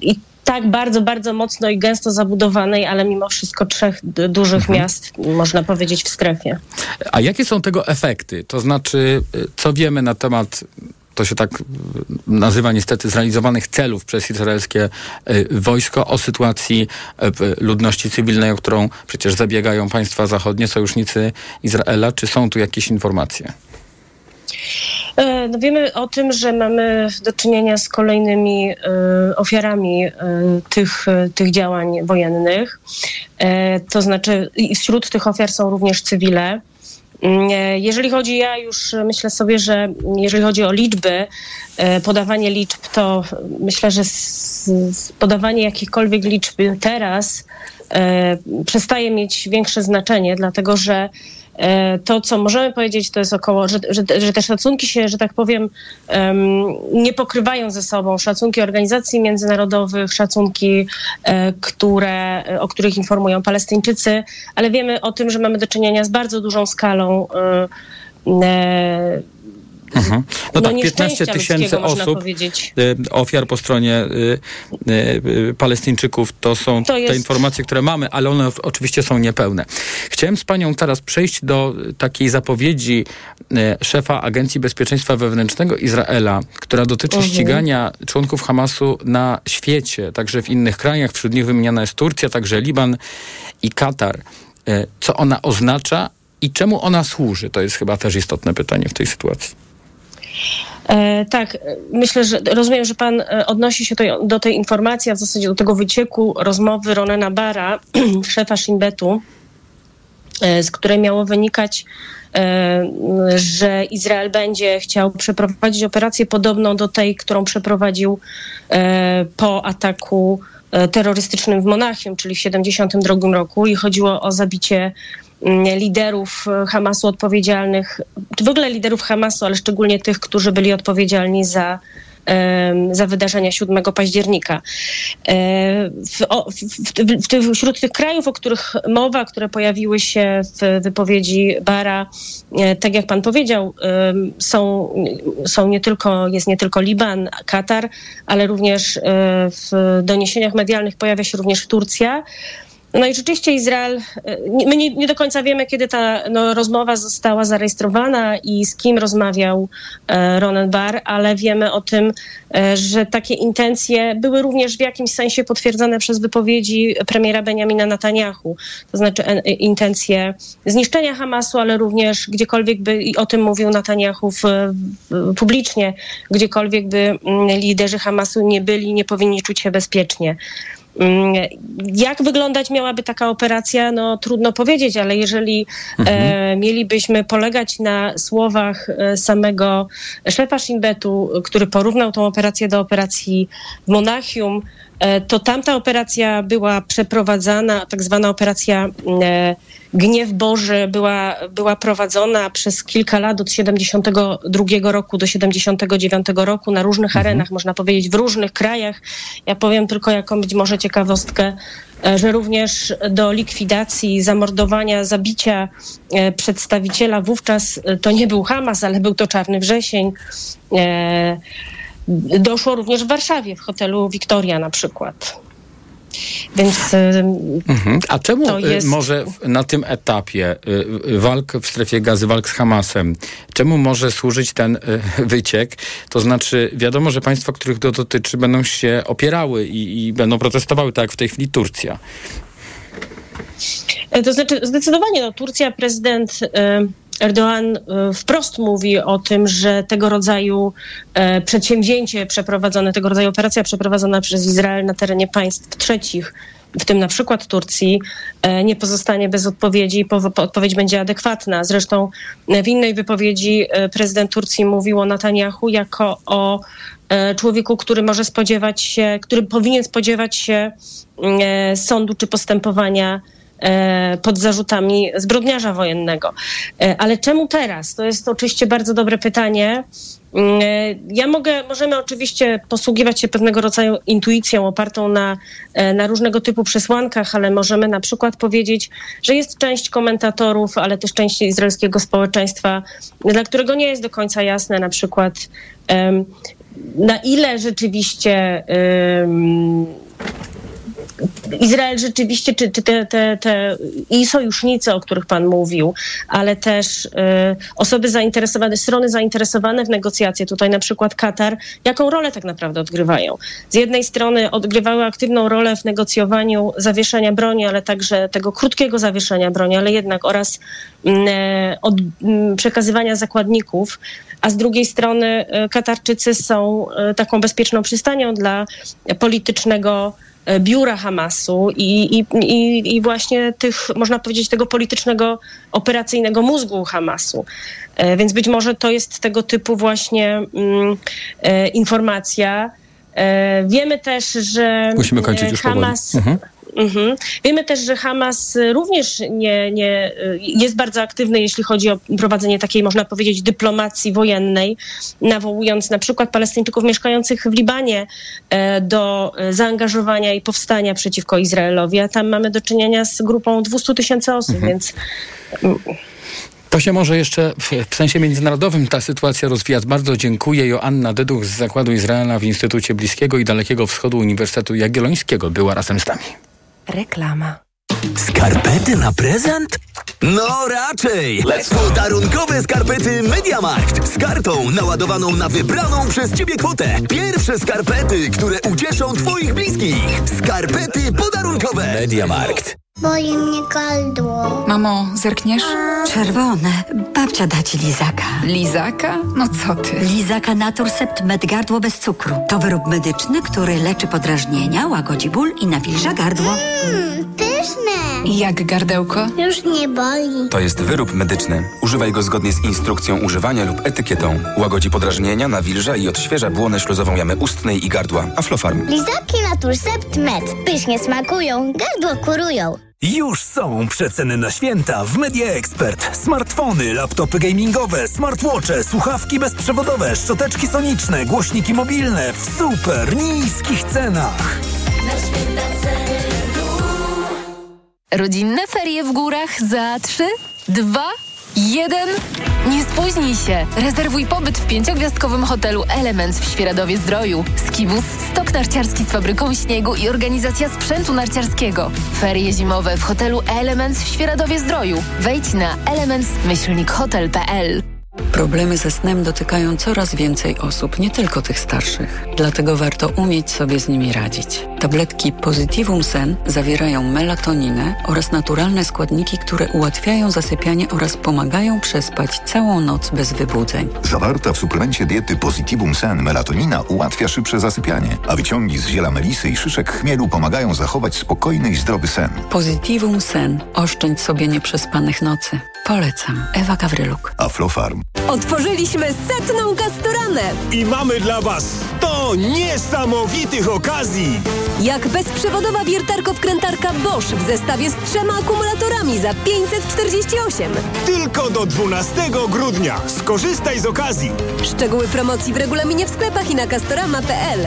i tak bardzo, bardzo mocno i gęsto zabudowanej, ale mimo wszystko trzech dużych mhm. miast, można powiedzieć, w strefie. A jakie są tego efekty? To znaczy, y, co wiemy na temat to się tak nazywa niestety, zrealizowanych celów przez izraelskie y, wojsko o sytuacji y, ludności cywilnej, o którą przecież zabiegają państwa zachodnie, sojusznicy Izraela. Czy są tu jakieś informacje? E, no wiemy o tym, że mamy do czynienia z kolejnymi e, ofiarami e, tych, tych działań wojennych. To znaczy, wśród tych ofiar są również cywile. Mm, jeżeli chodzi, ja już myślę sobie, że jeżeli chodzi o liczby, podawanie liczb, to myślę, że podawanie jakichkolwiek liczb teraz przestaje mieć większe znaczenie, dlatego że to, co możemy powiedzieć, to jest około, że, że, że te szacunki się, że tak powiem, nie pokrywają ze sobą. Szacunki organizacji międzynarodowych, szacunki, e, które, o których informują Palestyńczycy, ale wiemy o tym, że mamy do czynienia z bardzo dużą skalą e, Mhm. No, no tak, 15 tysięcy osób, y, ofiar po stronie y, y, Palestyńczyków, to są to te informacje, które mamy, ale one oczywiście są niepełne. Chciałem z panią teraz przejść do takiej zapowiedzi szefa Agencji Bezpieczeństwa Wewnętrznego Izraela, która dotyczy mhm. ścigania członków Hamasu na świecie, także w innych krajach. Wśród nich wymieniana jest Turcja, także Liban i Katar. Co ona oznacza i czemu ona służy? To jest chyba też istotne pytanie w tej sytuacji. E, tak, myślę, że rozumiem, że pan e, odnosi się do tej informacji, a w zasadzie do tego wycieku rozmowy Ronena Bara, szefa Shinbetu, e, z której miało wynikać, e, że Izrael będzie chciał przeprowadzić operację podobną do tej, którą przeprowadził e, po ataku e, terrorystycznym w Monachium, czyli w 1972 roku. I chodziło o zabicie liderów e, Hamasu odpowiedzialnych, czy w ogóle liderów Hamasu, ale szczególnie tych, którzy byli odpowiedzialni za za wydarzenia 7 października. E, w, w, w, wśród tych krajów, o których mowa, które pojawiły się w wypowiedzi Bara, e, tak jak pan powiedział, są, są nie tylko, jest nie tylko Liban, Katar, ale również w doniesieniach medialnych pojawia się również Turcja. No i rzeczywiście Izrael, e, my nie, nie do końca wiemy, kiedy ta no, rozmowa została zarejestrowana i z kim rozmawiał e, Ronan Barr, ale wiemy o tym, e, że takie intencje były również w jakimś sensie potwierdzone przez wypowiedzi premiera Benjamina Netanyahu. To znaczy e, intencje zniszczenia Hamasu, ale również gdziekolwiek by, i o tym mówił Netanyahu w, w, publicznie, gdziekolwiek by m, mm, liderzy Hamasu nie byli, nie powinni czuć się bezpiecznie. Mm, jak wyglądać miałaby taka operacja? No trudno powiedzieć, ale jeżeli mhm. e, mielibyśmy polegać na słowach e, samego szefa Shinbetu, który porównał tą operację do operacji w Monachium, e, to tamta operacja była przeprowadzana, tak zwana operacja e, Gniew Boży była, była prowadzona przez kilka lat, od 72 roku do 79 roku na różnych mhm. arenach, można powiedzieć w różnych krajach. Ja powiem tylko jaką być może ciekawostkę, e, że również do likwidacji, zamordowania, zabicia e, przedstawiciela wówczas e, to nie był Hamas, ale był to Czarny Wrzesień. Doszło również w Warszawie, w hotelu Wiktoria na przykład. Więc mhm. A czemu y, jest... może na tym etapie y, y, walk w strefie gazy, walk z Hamasem, czemu może służyć ten wyciek? To znaczy, wiadomo, że państwa, których to dotyczy, będą się opierały i, i będą protestowały, tak jak w tej chwili Turcja. E, to znaczy, zdecydowanie no, Turcja, prezydent Erdoğan e, wprost mówi o tym, że tego rodzaju e, przedsięwzięcie przeprowadzone, tego rodzaju operacja przeprowadzona przez Izrael na terenie państw trzecich, w tym na przykład Turcji, e, nie pozostanie bez odpowiedzi i odpowiedź będzie adekwatna. Zresztą w innej wypowiedzi prezydent Turcji mówił o Netanyahu jako o człowieku, który może spodziewać się, który powinien spodziewać się sądu czy postępowania pod zarzutami zbrodniarza wojennego. E, ale czemu teraz? To jest oczywiście bardzo dobre pytanie. Mm, e, ja mogę, możemy oczywiście posługiwać się pewnego rodzaju intuicją opartą na, na różnego typu przesłankach, ale możemy na przykład powiedzieć, że jest część komentatorów, ale też część izraelskiego społeczeństwa, dla którego nie jest do końca jasne na przykład, na ile rzeczywiście Izrael rzeczywiście, czy, czy te, te, te i sojusznicy, o których Pan mówił, ale też y, osoby zainteresowane, strony zainteresowane w negocjacje, tutaj na przykład Katar, jaką rolę tak naprawdę odgrywają? Z jednej strony odgrywały aktywną rolę w negocjowaniu zawieszenia broni, ale także tego krótkiego zawieszenia broni, ale jednak oraz y, od, y, przekazywania zakładników, a z drugiej strony y, Katarczycy są y, taką bezpieczną przystanią dla politycznego biura Hamasu i, i, i, i, właśnie tych, można powiedzieć, tego politycznego, operacyjnego mózgu Hamasu. E, więc być może to jest tego typu właśnie mm, e, informacja. Wiemy też, że Musimy kończyć już Hamas. Mhm. Mhm. Wiemy też, że Hamas również nie, nie, jest bardzo aktywny, jeśli chodzi o prowadzenie takiej, można powiedzieć, dyplomacji wojennej, nawołując na przykład Palestyńczyków mieszkających w Libanie e, do zaangażowania i powstania przeciwko Izraelowi, a tam mamy do czynienia z grupą 200 tysięcy osób, mhm. więc... To się może jeszcze w, w, sensie międzynarodowym ta sytuacja rozwijać. Bardzo dziękuję. Joanna Deduch z Zakładu Izraela w Instytucie Bliskiego i Dalekiego Wschodu Uniwersytetu Jagiellońskiego była razem z nami. Reklama. Skarpety na prezent? No raczej! Podarunkowe skarpety Mediamarkt z kartą naładowaną na wybraną przez Ciebie kwotę. Pierwsze skarpety, które ucieszą Twoich bliskich. Skarpety podarunkowe. Mediamarkt. Boli mnie gardło. Mamo, zerkniesz? Czerwone. Babcia da ci lizaka. Lizaka? No co ty? Lizaka Naturcept Med Gardło bez cukru. To wyrób medyczny, który leczy podrażnienia, łagodzi ból i nawilża gardło. Mmm, pyszne. Jak gardełko? Już nie boli. To jest wyrób medyczny. Używaj go zgodnie z instrukcją używania lub etykietą. Łagodzi podrażnienia, nawilża i odświeża błonę śluzową jamy ustnej i gardła. Aflofarm. Lizaki Naturcept Med. Pysznie smakują, gardło kurują. Już są przeceny na święta w Media Expert. Smartfony, laptopy gamingowe, smartwatche, słuchawki bezprzewodowe, szczoteczki soniczne, głośniki mobilne w super niskich cenach. Rodzinne ferie w górach za trzy, dwa, jeden. Nie spóźnij się. Rezerwuj pobyt w pięciogwiazdkowym hotelu Elements w Świeradowie Zdroju. Skibus, stok narciarski z fabryką śniegu i organizacja sprzętu narciarskiego. Ferie zimowe w hotelu Elements w Świeradowie Zdroju. Wejdź na elements-hotel.pl. Problemy ze snem dotykają coraz więcej osób, nie tylko tych starszych. Dlatego warto umieć sobie z nimi radzić. Tabletki Positivum Sen zawierają melatoninę oraz naturalne składniki, które ułatwiają zasypianie oraz pomagają przespać całą noc bez wybudzeń. Zawarta w suplemencie diety Positivum Sen melatonina ułatwia szybsze zasypianie, a wyciągi z ziela melisy i szyszek chmielu pomagają zachować spokojny i zdrowy sen. Positivum Sen. Oszczędź sobie nieprzespanych nocy. Polecam. Ewa Gawryluk. Aflofarm. Otworzyliśmy setną kastoranę. I mamy dla Was 100 niesamowitych okazji. Jak bezprzewodowa wiertarko-wkrętarka Bosch w zestawie z trzema akumulatorami za 548. Tylko do 12 grudnia. Skorzystaj z okazji. Szczegóły promocji w regulaminie w sklepach i na castorama.pl.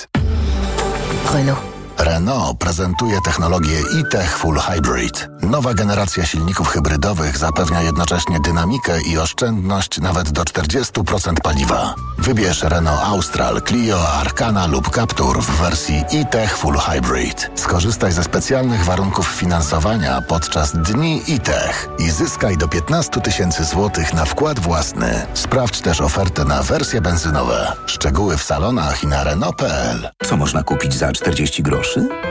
Renault. Renault prezentuje technologię e-Tech Full Hybrid. Nowa generacja silników hybrydowych zapewnia jednocześnie dynamikę i oszczędność nawet do 40% paliwa. Wybierz Renault Austral, Clio, Arcana lub Captur w wersji e-Tech Full Hybrid. Skorzystaj ze specjalnych warunków finansowania podczas dni e-Tech i zyskaj do 15 tysięcy złotych na wkład własny. Sprawdź też ofertę na wersje benzynowe. Szczegóły w salonach i na Renault.pl. Co można kupić za 40 groszy? 深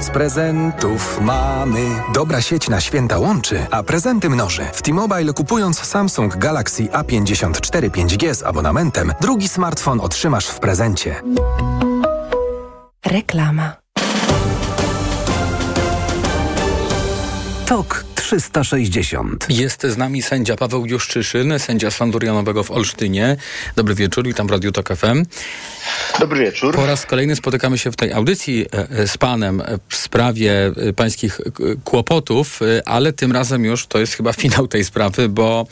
moc prezentów mamy. Dobra sieć na święta łączy, a prezenty mnoży. W T-Mobile kupując Samsung Galaxy A54 5G z abonamentem, drugi smartfon otrzymasz w prezencie. Reklama. TOK 360. Jest z nami sędzia Paweł Juszczyszyn, sędzia Sądu Rejonowego w Olsztynie. Dobry wieczór, witam w Radiu Tok FM. Dobry wieczór. Po raz kolejny spotykamy się w tej audycji e, z panem w sprawie e, pańskich e, kłopotów, ale tym razem już to jest chyba finał tej sprawy, bo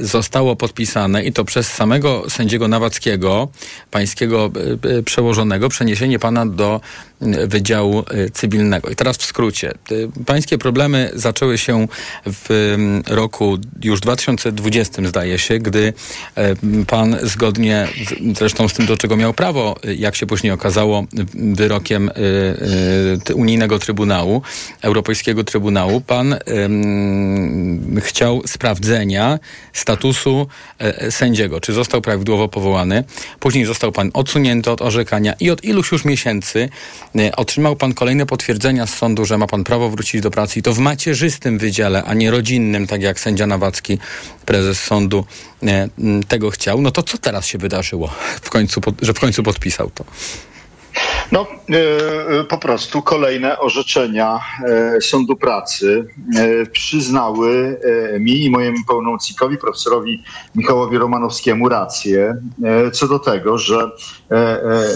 zostało podpisane i to przez samego sędziego Nawackiego, pańskiego przełożonego, przeniesienie pana do Wydziału Cywilnego. I teraz w skrócie. Pańskie problemy zaczęły się w roku już 2020, zdaje się, gdy pan zgodnie zresztą z tym, do czego miał prawo, jak się później okazało, wyrokiem y, y, Unijnego Trybunału, Europejskiego Trybunału, pan chciał sprawdzenia statusu e, sędziego, czy został prawidłowo powołany. Później został pan odsunięty od orzekania i od iluś już miesięcy e, otrzymał pan kolejne potwierdzenia z sądu, że ma pan prawo wrócić do pracy i to w macierzystym wydziale, a nie rodzinnym, tak jak sędzia Nawacki, prezes sądu, e, tego chciał. No to co teraz się wydarzyło, w końcu, że w końcu podpisał to? No, e, po prostu kolejne orzeczenia e, Sądu Pracy e, przyznały mi i mojemu pełnomocnikowi, profesorowi Michałowi Romanowskiemu rację co do tego, że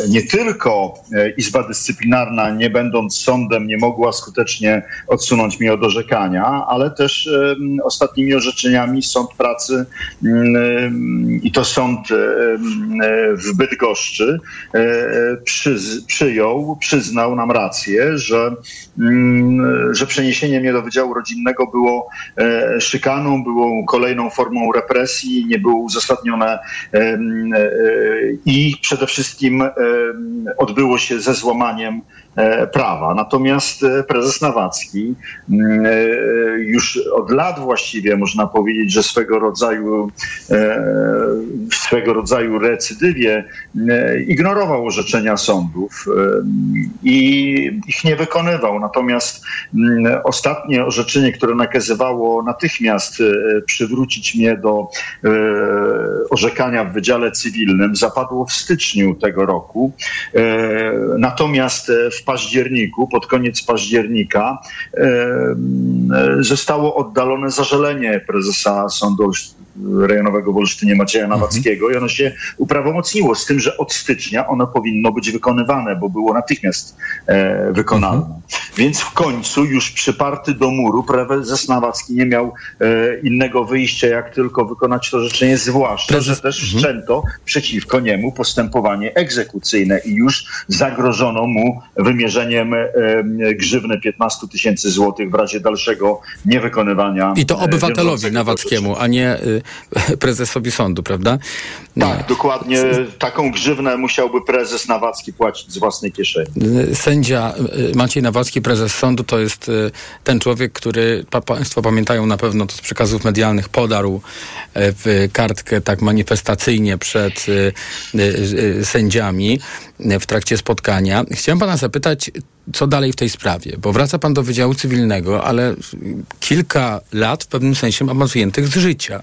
nie tylko Izba Dyscyplinarna, nie będąc sądem, nie mogła skutecznie odsunąć mnie od orzekania, ale też ostatnimi orzeczeniami Sąd Pracy i to sąd w Bydgoszczy przyjął przyznał nam rację, że, mm, że przeniesienie mnie do Wydziału Rodzinnego było e, szykaną, było kolejną formą represji, nie było uzasadnione e, i przede wszystkim odbyło się ze złamaniem E, prawa. Natomiast e, prezes Nawacki mm, e, już od lat właściwie można powiedzieć, że swego rodzaju swego rodzaju recydywie ignorował orzeczenia sądów i ich nie wykonywał. Natomiast mm, ostatnie orzeczenie, które nakazywało natychmiast przywrócić mnie do orzekania w Wydziale Cywilnym, zapadło w styczniu tego roku. Natomiast w październiku, pod koniec października, zostało oddalone zażalenie prezesa Sądu Rejonowego w Olsztynie Macieja mhm. Nawackiego i ono się uprawomocniło z tym, że od stycznia ono powinno być wykonywane, bo było natychmiast e, wykonane. Mhm. Więc w końcu już przyparty do muru prezes Nawacki nie miał e, innego wyjścia, jak tylko wykonać to życzenie, zwłaszcza, prezes... że też mhm. wszczęto przeciwko niemu postępowanie egzekucyjne i już zagrożono mu wymierzeniem e, grzywny 15 tysięcy złotych w razie dalszego niewykonywania. I to e, obywatelowi Nawackiemu, a nie y, prezesowi sądu, prawda? Tak, dokładnie. Taką grzywnę musiałby prezes Nawacki płacić z własnej kieszeni. Sędzia y, Maciej Nawacki, prezes sądu, to jest y, ten człowiek, który, pa, Państwo pamiętają na pewno to z przekazów medialnych, podarł w kartkę tak manifestacyjnie przed sędziami w trakcie spotkania. Chciałem pana zapytać, co dalej w tej sprawie? Bo wraca pan do Wydziału Cywilnego, ale kilka lat w pewnym sensie ma pan z życia.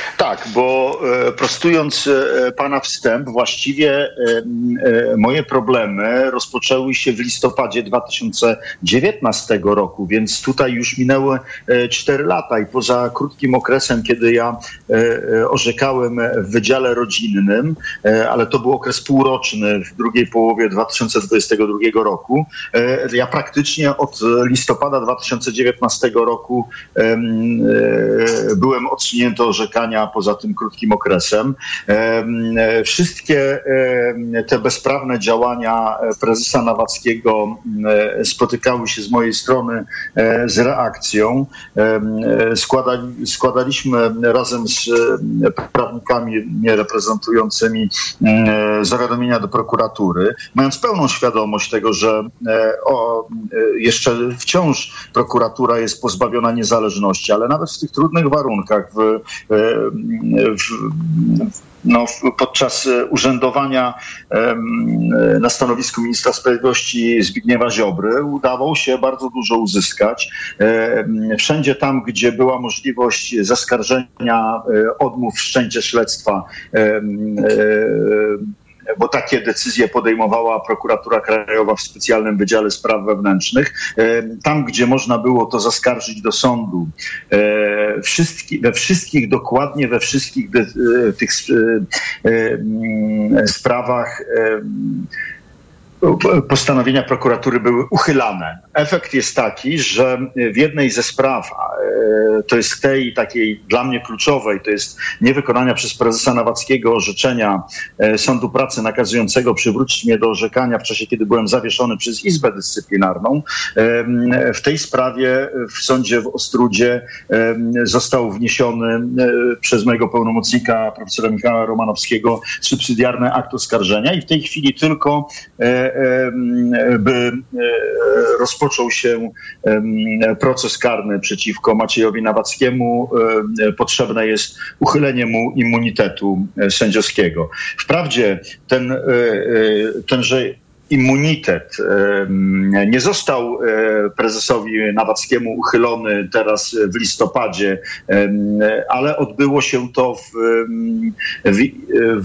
Tak, bo e, prostując e, pana wstęp, właściwie e, moje problemy rozpoczęły się w listopadzie 2019 roku, więc tutaj już minęły 4 lata i poza krótkim okresem, kiedy ja orzekałem w Wydziale Rodzinnym, ale to był okres półroczny w drugiej połowie 2022 roku, ja praktycznie od listopada 2019 roku byłem odsunięty orzekania poza tym krótkim okresem. Wszystkie te bezprawne działania prezesa Nawackiego spotykały się z mojej strony z reakcją. Składali, składaliśmy razem z prawnikami reprezentującymi zawiadomienia do prokuratury, mając pełną świadomość tego, że o, jeszcze wciąż prokuratura jest pozbawiona niezależności, ale nawet w tych trudnych warunkach, w, w, no, podczas urzędowania na stanowisku ministra sprawiedliwości Zbigniewa Ziobry udało się bardzo dużo uzyskać. Wszędzie tam, gdzie była możliwość zaskarżenia odmów wszczęcia śledztwa bo takie decyzje podejmowała prokuratura krajowa w specjalnym Wydziale Spraw Wewnętrznych. E, tam, gdzie można było to zaskarżyć do sądu, e, we wszystkich, dokładnie we wszystkich e, tych sprawach postanowienia prokuratury były uchylane. Efekt jest taki, że w jednej ze spraw, e, to jest tej takiej dla mnie kluczowej, to jest niewykonania przez prezesa Nawackiego orzeczenia e, Sądu Pracy nakazującego przywrócić mnie do orzekania w czasie, kiedy byłem zawieszony przez Izbę Dyscyplinarną. E, w tej sprawie w sądzie w Ostrudzie został wniesiony przez mojego pełnomocnika, profesora Michała Romanowskiego, subsydiarny akt oskarżenia i w tej chwili tylko by rozpoczął się proces karny przeciwko Maciejowi Nawackiemu, potrzebne jest uchylenie mu immunitetu e, sędziowskiego. Wprawdzie ten, e, e, tenże immunitet nie został e, prezesowi Nawackiemu uchylony teraz w listopadzie, ale odbyło się to w, w,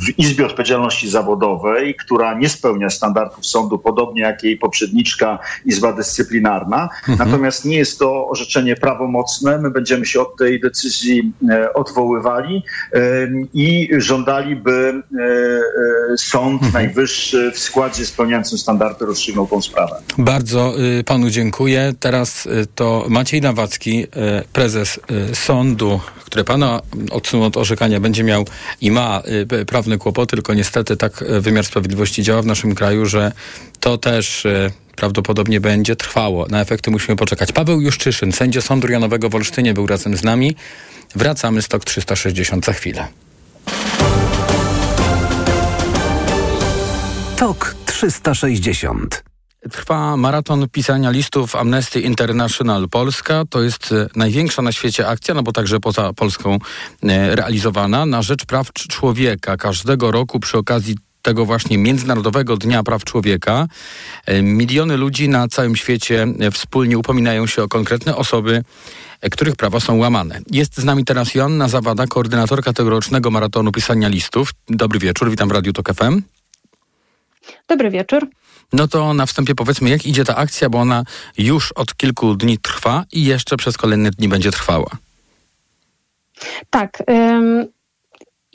w Izbie Odpowiedzialności Zawodowej, która nie spełnia standardów sądu, podobnie jak jej poprzedniczka Izba Dyscyplinarna. Mhm. Natomiast nie jest to orzeczenie prawomocne. My będziemy się od tej decyzji e, odwoływali i żądali, by e, Sąd mhm. Najwyższy w składzie spełniającym standardy rozstrzygnął tą sprawę. Bardzo y, panu dziękuję. Teraz y, to Maciej Nawacki, y, prezes sądu, który pana odsunął od orzekania, będzie miał i ma prawne kłopoty, tylko niestety tak wymiar sprawiedliwości działa w naszym kraju, że to też prawdopodobnie będzie trwało. Na efekty musimy poczekać. Paweł Juszczyszyn, sędzia Sądu Rejonowego w Olsztynie był razem z nami. Wracamy z TOK 360 za chwilę. TOK 360. Trwa maraton pisania listów Amnesty International Polska. To jest e, największa na świecie akcja, no bo także poza Polską e, realizowana na rzecz praw człowieka. Każdego roku przy okazji tego właśnie Międzynarodowego Dnia Praw Człowieka e, miliony ludzi na całym świecie wspólnie upominają się o konkretne osoby, których prawa są łamane. Jest z nami teraz Joanna Zawada, koordynatorka tegorocznego maratonu pisania listów. Dobry wieczór, witam w Radiu Tok FM. Dobry wieczór. No to na wstępie powiedzmy, jak idzie ta akcja, bo ona już od kilku dni trwa i jeszcze przez kolejne dni będzie trwała. Tak.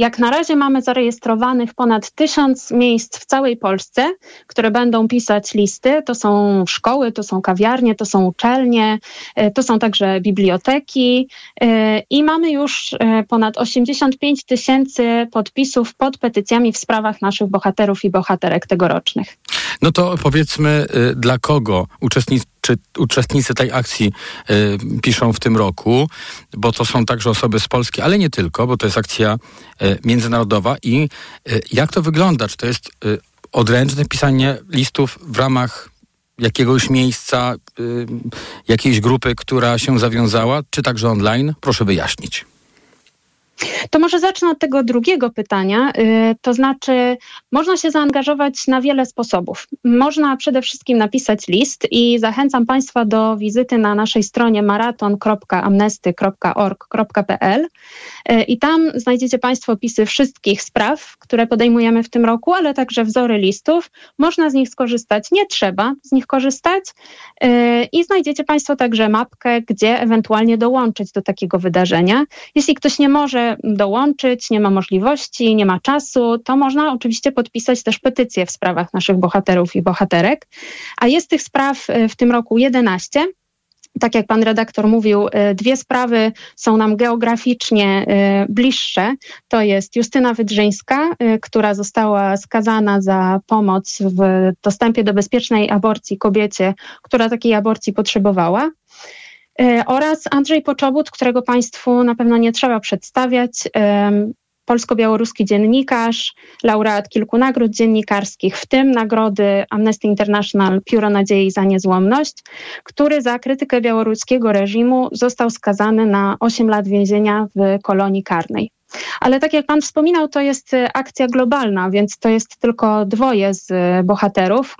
Jak na razie mamy zarejestrowanych ponad tysiąc miejsc w całej Polsce, które będą pisać listy. To są szkoły, to są kawiarnie, to są uczelnie, e, to są także biblioteki e, i mamy już e, ponad 85 tysięcy podpisów pod petycjami w sprawach naszych bohaterów i bohaterek tegorocznych. No to powiedzmy, dla kogo uczestnicy czy uczestnicy tej akcji y, piszą w tym roku, bo to są także osoby z Polski, ale nie tylko, bo to jest akcja y, międzynarodowa. I y, jak to wygląda? Czy to jest y, odręczne pisanie listów w ramach jakiegoś miejsca, y, jakiejś grupy, która się zawiązała, czy także online? Proszę wyjaśnić. To może zacznę od tego drugiego pytania. Y, to znaczy, można się zaangażować na wiele sposobów. Można przede wszystkim napisać list i zachęcam Państwa do wizyty na naszej stronie maraton.amnesty.org.pl y, i tam znajdziecie Państwo opisy wszystkich spraw, które podejmujemy w tym roku, ale także wzory listów. Można z nich skorzystać, nie trzeba z nich korzystać y, i znajdziecie Państwo także mapkę, gdzie ewentualnie dołączyć do takiego wydarzenia. Jeśli ktoś nie może dołączyć, nie ma możliwości, nie ma czasu, to można oczywiście podpisać też petycję w sprawach naszych bohaterów i bohaterek. A jest tych spraw e, w tym roku 11. tak jak pan redaktor mówił, e, dwie sprawy są nam geograficznie e, bliższe. To jest Justyna Wydrzyńska, która została skazana za pomoc w dostępie do bezpiecznej aborcji kobiecie, która takiej aborcji potrzebowała. Oraz Andrzej Poczobut, którego Państwu na pewno nie trzeba przedstawiać polsko-białoruski dziennikarz, laureat kilku nagród dziennikarskich, w tym nagrody Amnesty International Pióro Nadziei za Niezłomność, który za krytykę białoruskiego reżimu został skazany na 8 lat więzienia w kolonii karnej. Ale tak jak Pan wspominał, to jest akcja globalna, więc to jest tylko dwoje z bohaterów.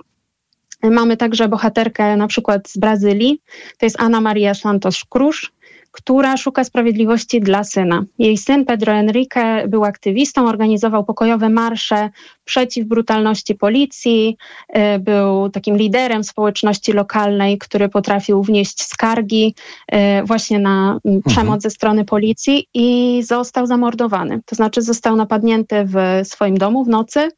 Mamy także bohaterkę na przykład z Brazylii, to jest Ana Maria Santos Cruz, która szuka sprawiedliwości dla syna. Jej syn Pedro Enrique był aktywistą, organizował pokojowe marsze przeciw brutalności policji, y, był takim liderem społeczności lokalnej, który potrafił wnieść skargi y, właśnie na mhm. przemoc ze strony policji i został zamordowany. To znaczy został napadnięty w swoim domu w nocy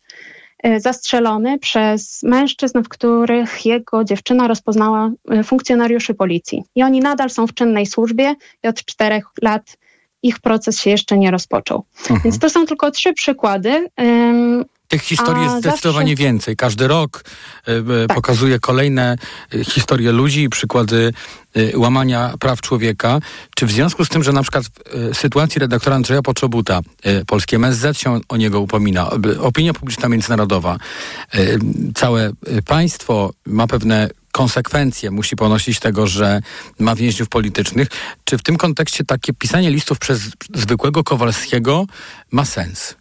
zastrzelony przez mężczyzn, w których jego dziewczyna rozpoznała e, funkcjonariuszy policji. I oni nadal są w czynnej służbie i od czterech lat ich proces się jeszcze nie rozpoczął. Mhm. Więc to są tylko trzy przykłady. Tych historii jest zdecydowanie zawsze... więcej. Każdy rok y, tak. pokazuje kolejne y, historie ludzi i przykłady łamania praw człowieka. Czy w związku z tym, że na przykład w sytuacji redaktora Andrzeja Poczobuta, polskie MSZ się o niego upomina, opinia publiczna międzynarodowa, całe państwo ma pewne konsekwencje, musi ponosić tego, że ma więźniów politycznych. Czy w tym kontekście takie pisanie listów przez zwykłego Kowalskiego ma sens?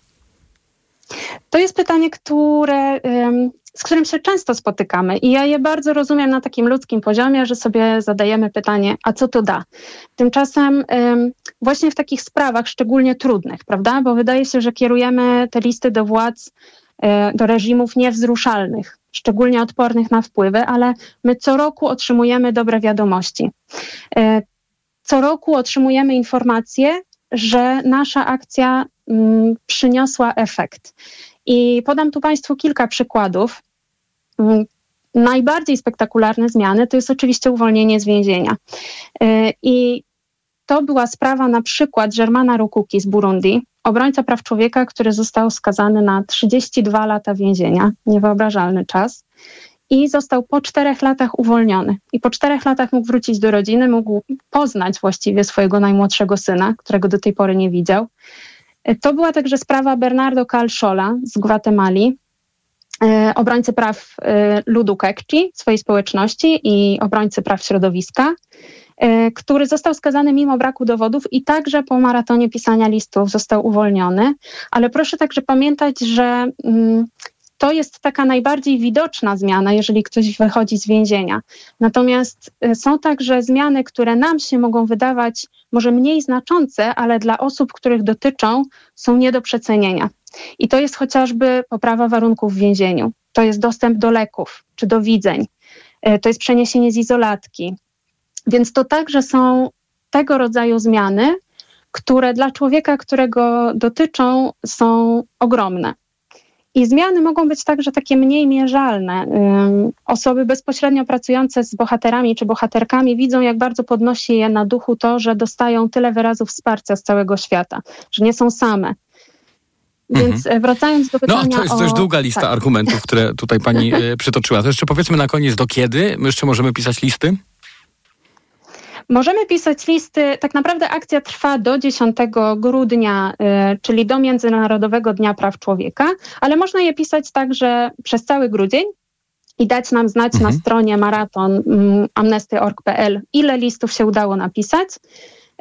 To jest pytanie, które, z którym się często spotykamy i ja je bardzo rozumiem na takim ludzkim poziomie, że sobie zadajemy pytanie, a co to da? Tymczasem właśnie w takich sprawach szczególnie trudnych, prawda? Bo wydaje się, że kierujemy te listy do władz, e, do reżimów niewzruszalnych, szczególnie odpornych na wpływy, ale my co roku otrzymujemy dobre wiadomości. E, co roku otrzymujemy informacje, że nasza akcja przyniosła efekt. I podam tu Państwu kilka przykładów. Mm, najbardziej spektakularne zmiany to jest oczywiście uwolnienie z więzienia. Y, I to była sprawa na przykład Germana Rukuki z Burundi, obrońca praw człowieka, który został skazany na 32 lata więzienia, niewyobrażalny czas, i został po czterech latach uwolniony. I po czterech latach mógł wrócić do rodziny, mógł poznać właściwie swojego najmłodszego syna, którego do tej pory nie widział. To była także sprawa Bernardo Calszola z Gwatemali, e, obrońcy praw e, ludu Kekci, swojej społeczności i obrońcy praw środowiska, e, który został skazany mimo braku dowodów i także po maratonie pisania listów został uwolniony. Ale proszę także pamiętać, że mm, to jest taka najbardziej widoczna zmiana, jeżeli ktoś wychodzi z więzienia. Natomiast y, są także zmiany, które nam się mogą wydawać może mniej znaczące, ale dla osób, których dotyczą, są nie do przecenienia. I to jest chociażby poprawa warunków w więzieniu, to jest dostęp do leków czy do widzeń, y, to jest przeniesienie z izolatki. Więc to także są tego rodzaju zmiany, które dla człowieka, którego dotyczą, są ogromne. I zmiany mogą być także takie mniej mierzalne. Osoby bezpośrednio pracujące z bohaterami czy bohaterkami widzą, jak bardzo podnosi je na duchu to, że dostają tyle wyrazów wsparcia z całego świata, że nie są same. Więc mhm. wracając do pytania. No, to jest dość długa lista tak. argumentów, które tutaj pani e, przytoczyła. To jeszcze powiedzmy na koniec, do kiedy my jeszcze możemy pisać listy? Możemy pisać listy, tak naprawdę akcja trwa do 10 grudnia, y, czyli do Międzynarodowego Dnia Praw Człowieka, ale można je pisać także przez cały grudzień i dać nam znać mhm. na stronie maraton mm, amnesty.org.pl, ile listów się udało napisać.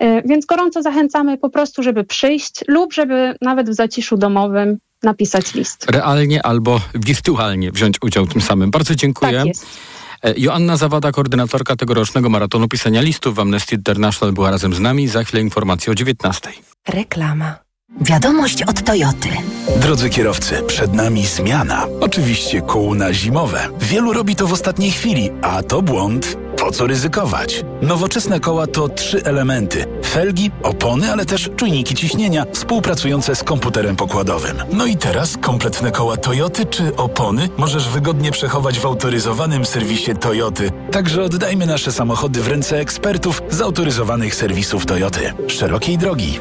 Y, więc gorąco zachęcamy po prostu, żeby przyjść lub żeby nawet w zaciszu domowym napisać list. Realnie albo wirtualnie wziąć udział tym samym. Bardzo dziękuję. Tak Joanna Zawada, koordynatorka tegorocznego maratonu pisania listów w Amnesty International była razem z nami. Za chwilę informacje o 19. Reklama. Wiadomość od Toyoty. Drodzy kierowcy, przed nami zmiana. Oczywiście kół na zimowe. Wielu robi to w ostatniej chwili, a to błąd. Po co ryzykować? Nowoczesne koła to trzy elementy – felgi, opony, ale też czujniki ciśnienia współpracujące z komputerem pokładowym. No i teraz kompletne koła Toyoty czy opony możesz wygodnie przechować w autoryzowanym serwisie Toyoty. Także oddajmy nasze samochody w ręce ekspertów z autoryzowanych serwisów Toyoty. Szerokiej drogi.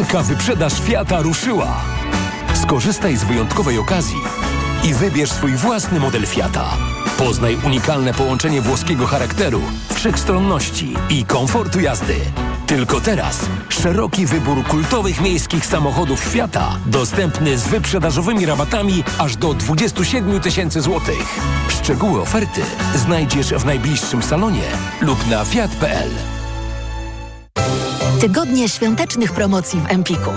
Wielka wyprzedaż Fiata ruszyła. Skorzystaj z wyjątkowej okazji i wybierz swój własny model Fiata. Poznaj unikalne połączenie włoskiego charakteru, wszechstronności i komfortu jazdy. Tylko teraz szeroki wybór kultowych miejskich samochodów Fiata, dostępny z wyprzedażowymi rabatami aż do 27 tysięcy złotych. Szczegóły oferty znajdziesz w najbliższym salonie lub na fiat.pl. Tygodnie świątecznych promocji w Empiku.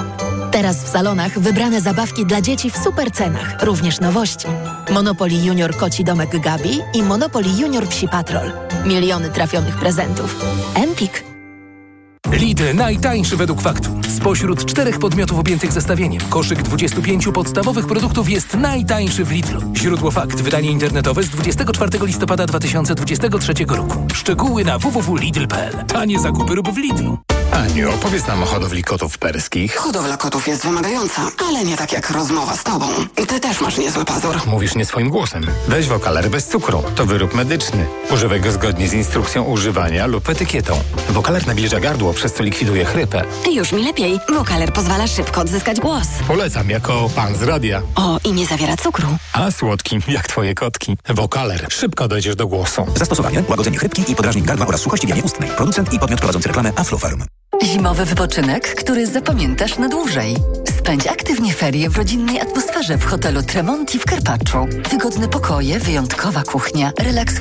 Teraz w salonach wybrane zabawki dla dzieci w super cenach, również nowości. Monopoly Junior Koci Domek Gabi i Monopoly Junior Psi Patrol. Miliony trafionych prezentów. Empik. Lidl najtańszy według faktu. Spośród czterech podmiotów objętych zestawieniem, koszyk 25 podstawowych produktów jest najtańszy w Lidlu. Źródło fakt. Wydanie internetowe z 24 listopada 2023 roku. Szczegóły na www.lidl.pl. Tanie zakupy rób w Lidlu. Aniu, opowiedz nam o hodowli kotów perskich. Hodowla kotów jest wymagająca, ale nie tak jak rozmowa z tobą. Ty też masz niezły pazur. Mówisz nie swoim głosem. Weź wokaler bez cukru. To wyrób medyczny. Używaj go zgodnie z instrukcją używania lub etykietą. Wokaler nabliża gardło, przez co likwiduje chrypę. Już mi lepiej. Wokaler pozwala szybko odzyskać głos. Polecam jako pan z radia. O, i nie zawiera cukru. A słodki, jak twoje kotki. Wokaler. Szybko dojdziesz do głosu. Zastosowanie, łagodzenie chrypki i podrażnień gardła oraz suchości wienie ustnej. Producent i podmiot prowadzący reklamę Aflofarm. Zimowy wypoczynek, który zapamiętasz na dłużej. Spędź aktywnie ferie w rodzinnej atmosferze w hotelu Tremonti w Karpaczu. Wygodne pokoje, wyjątkowa kuchnia, relaks w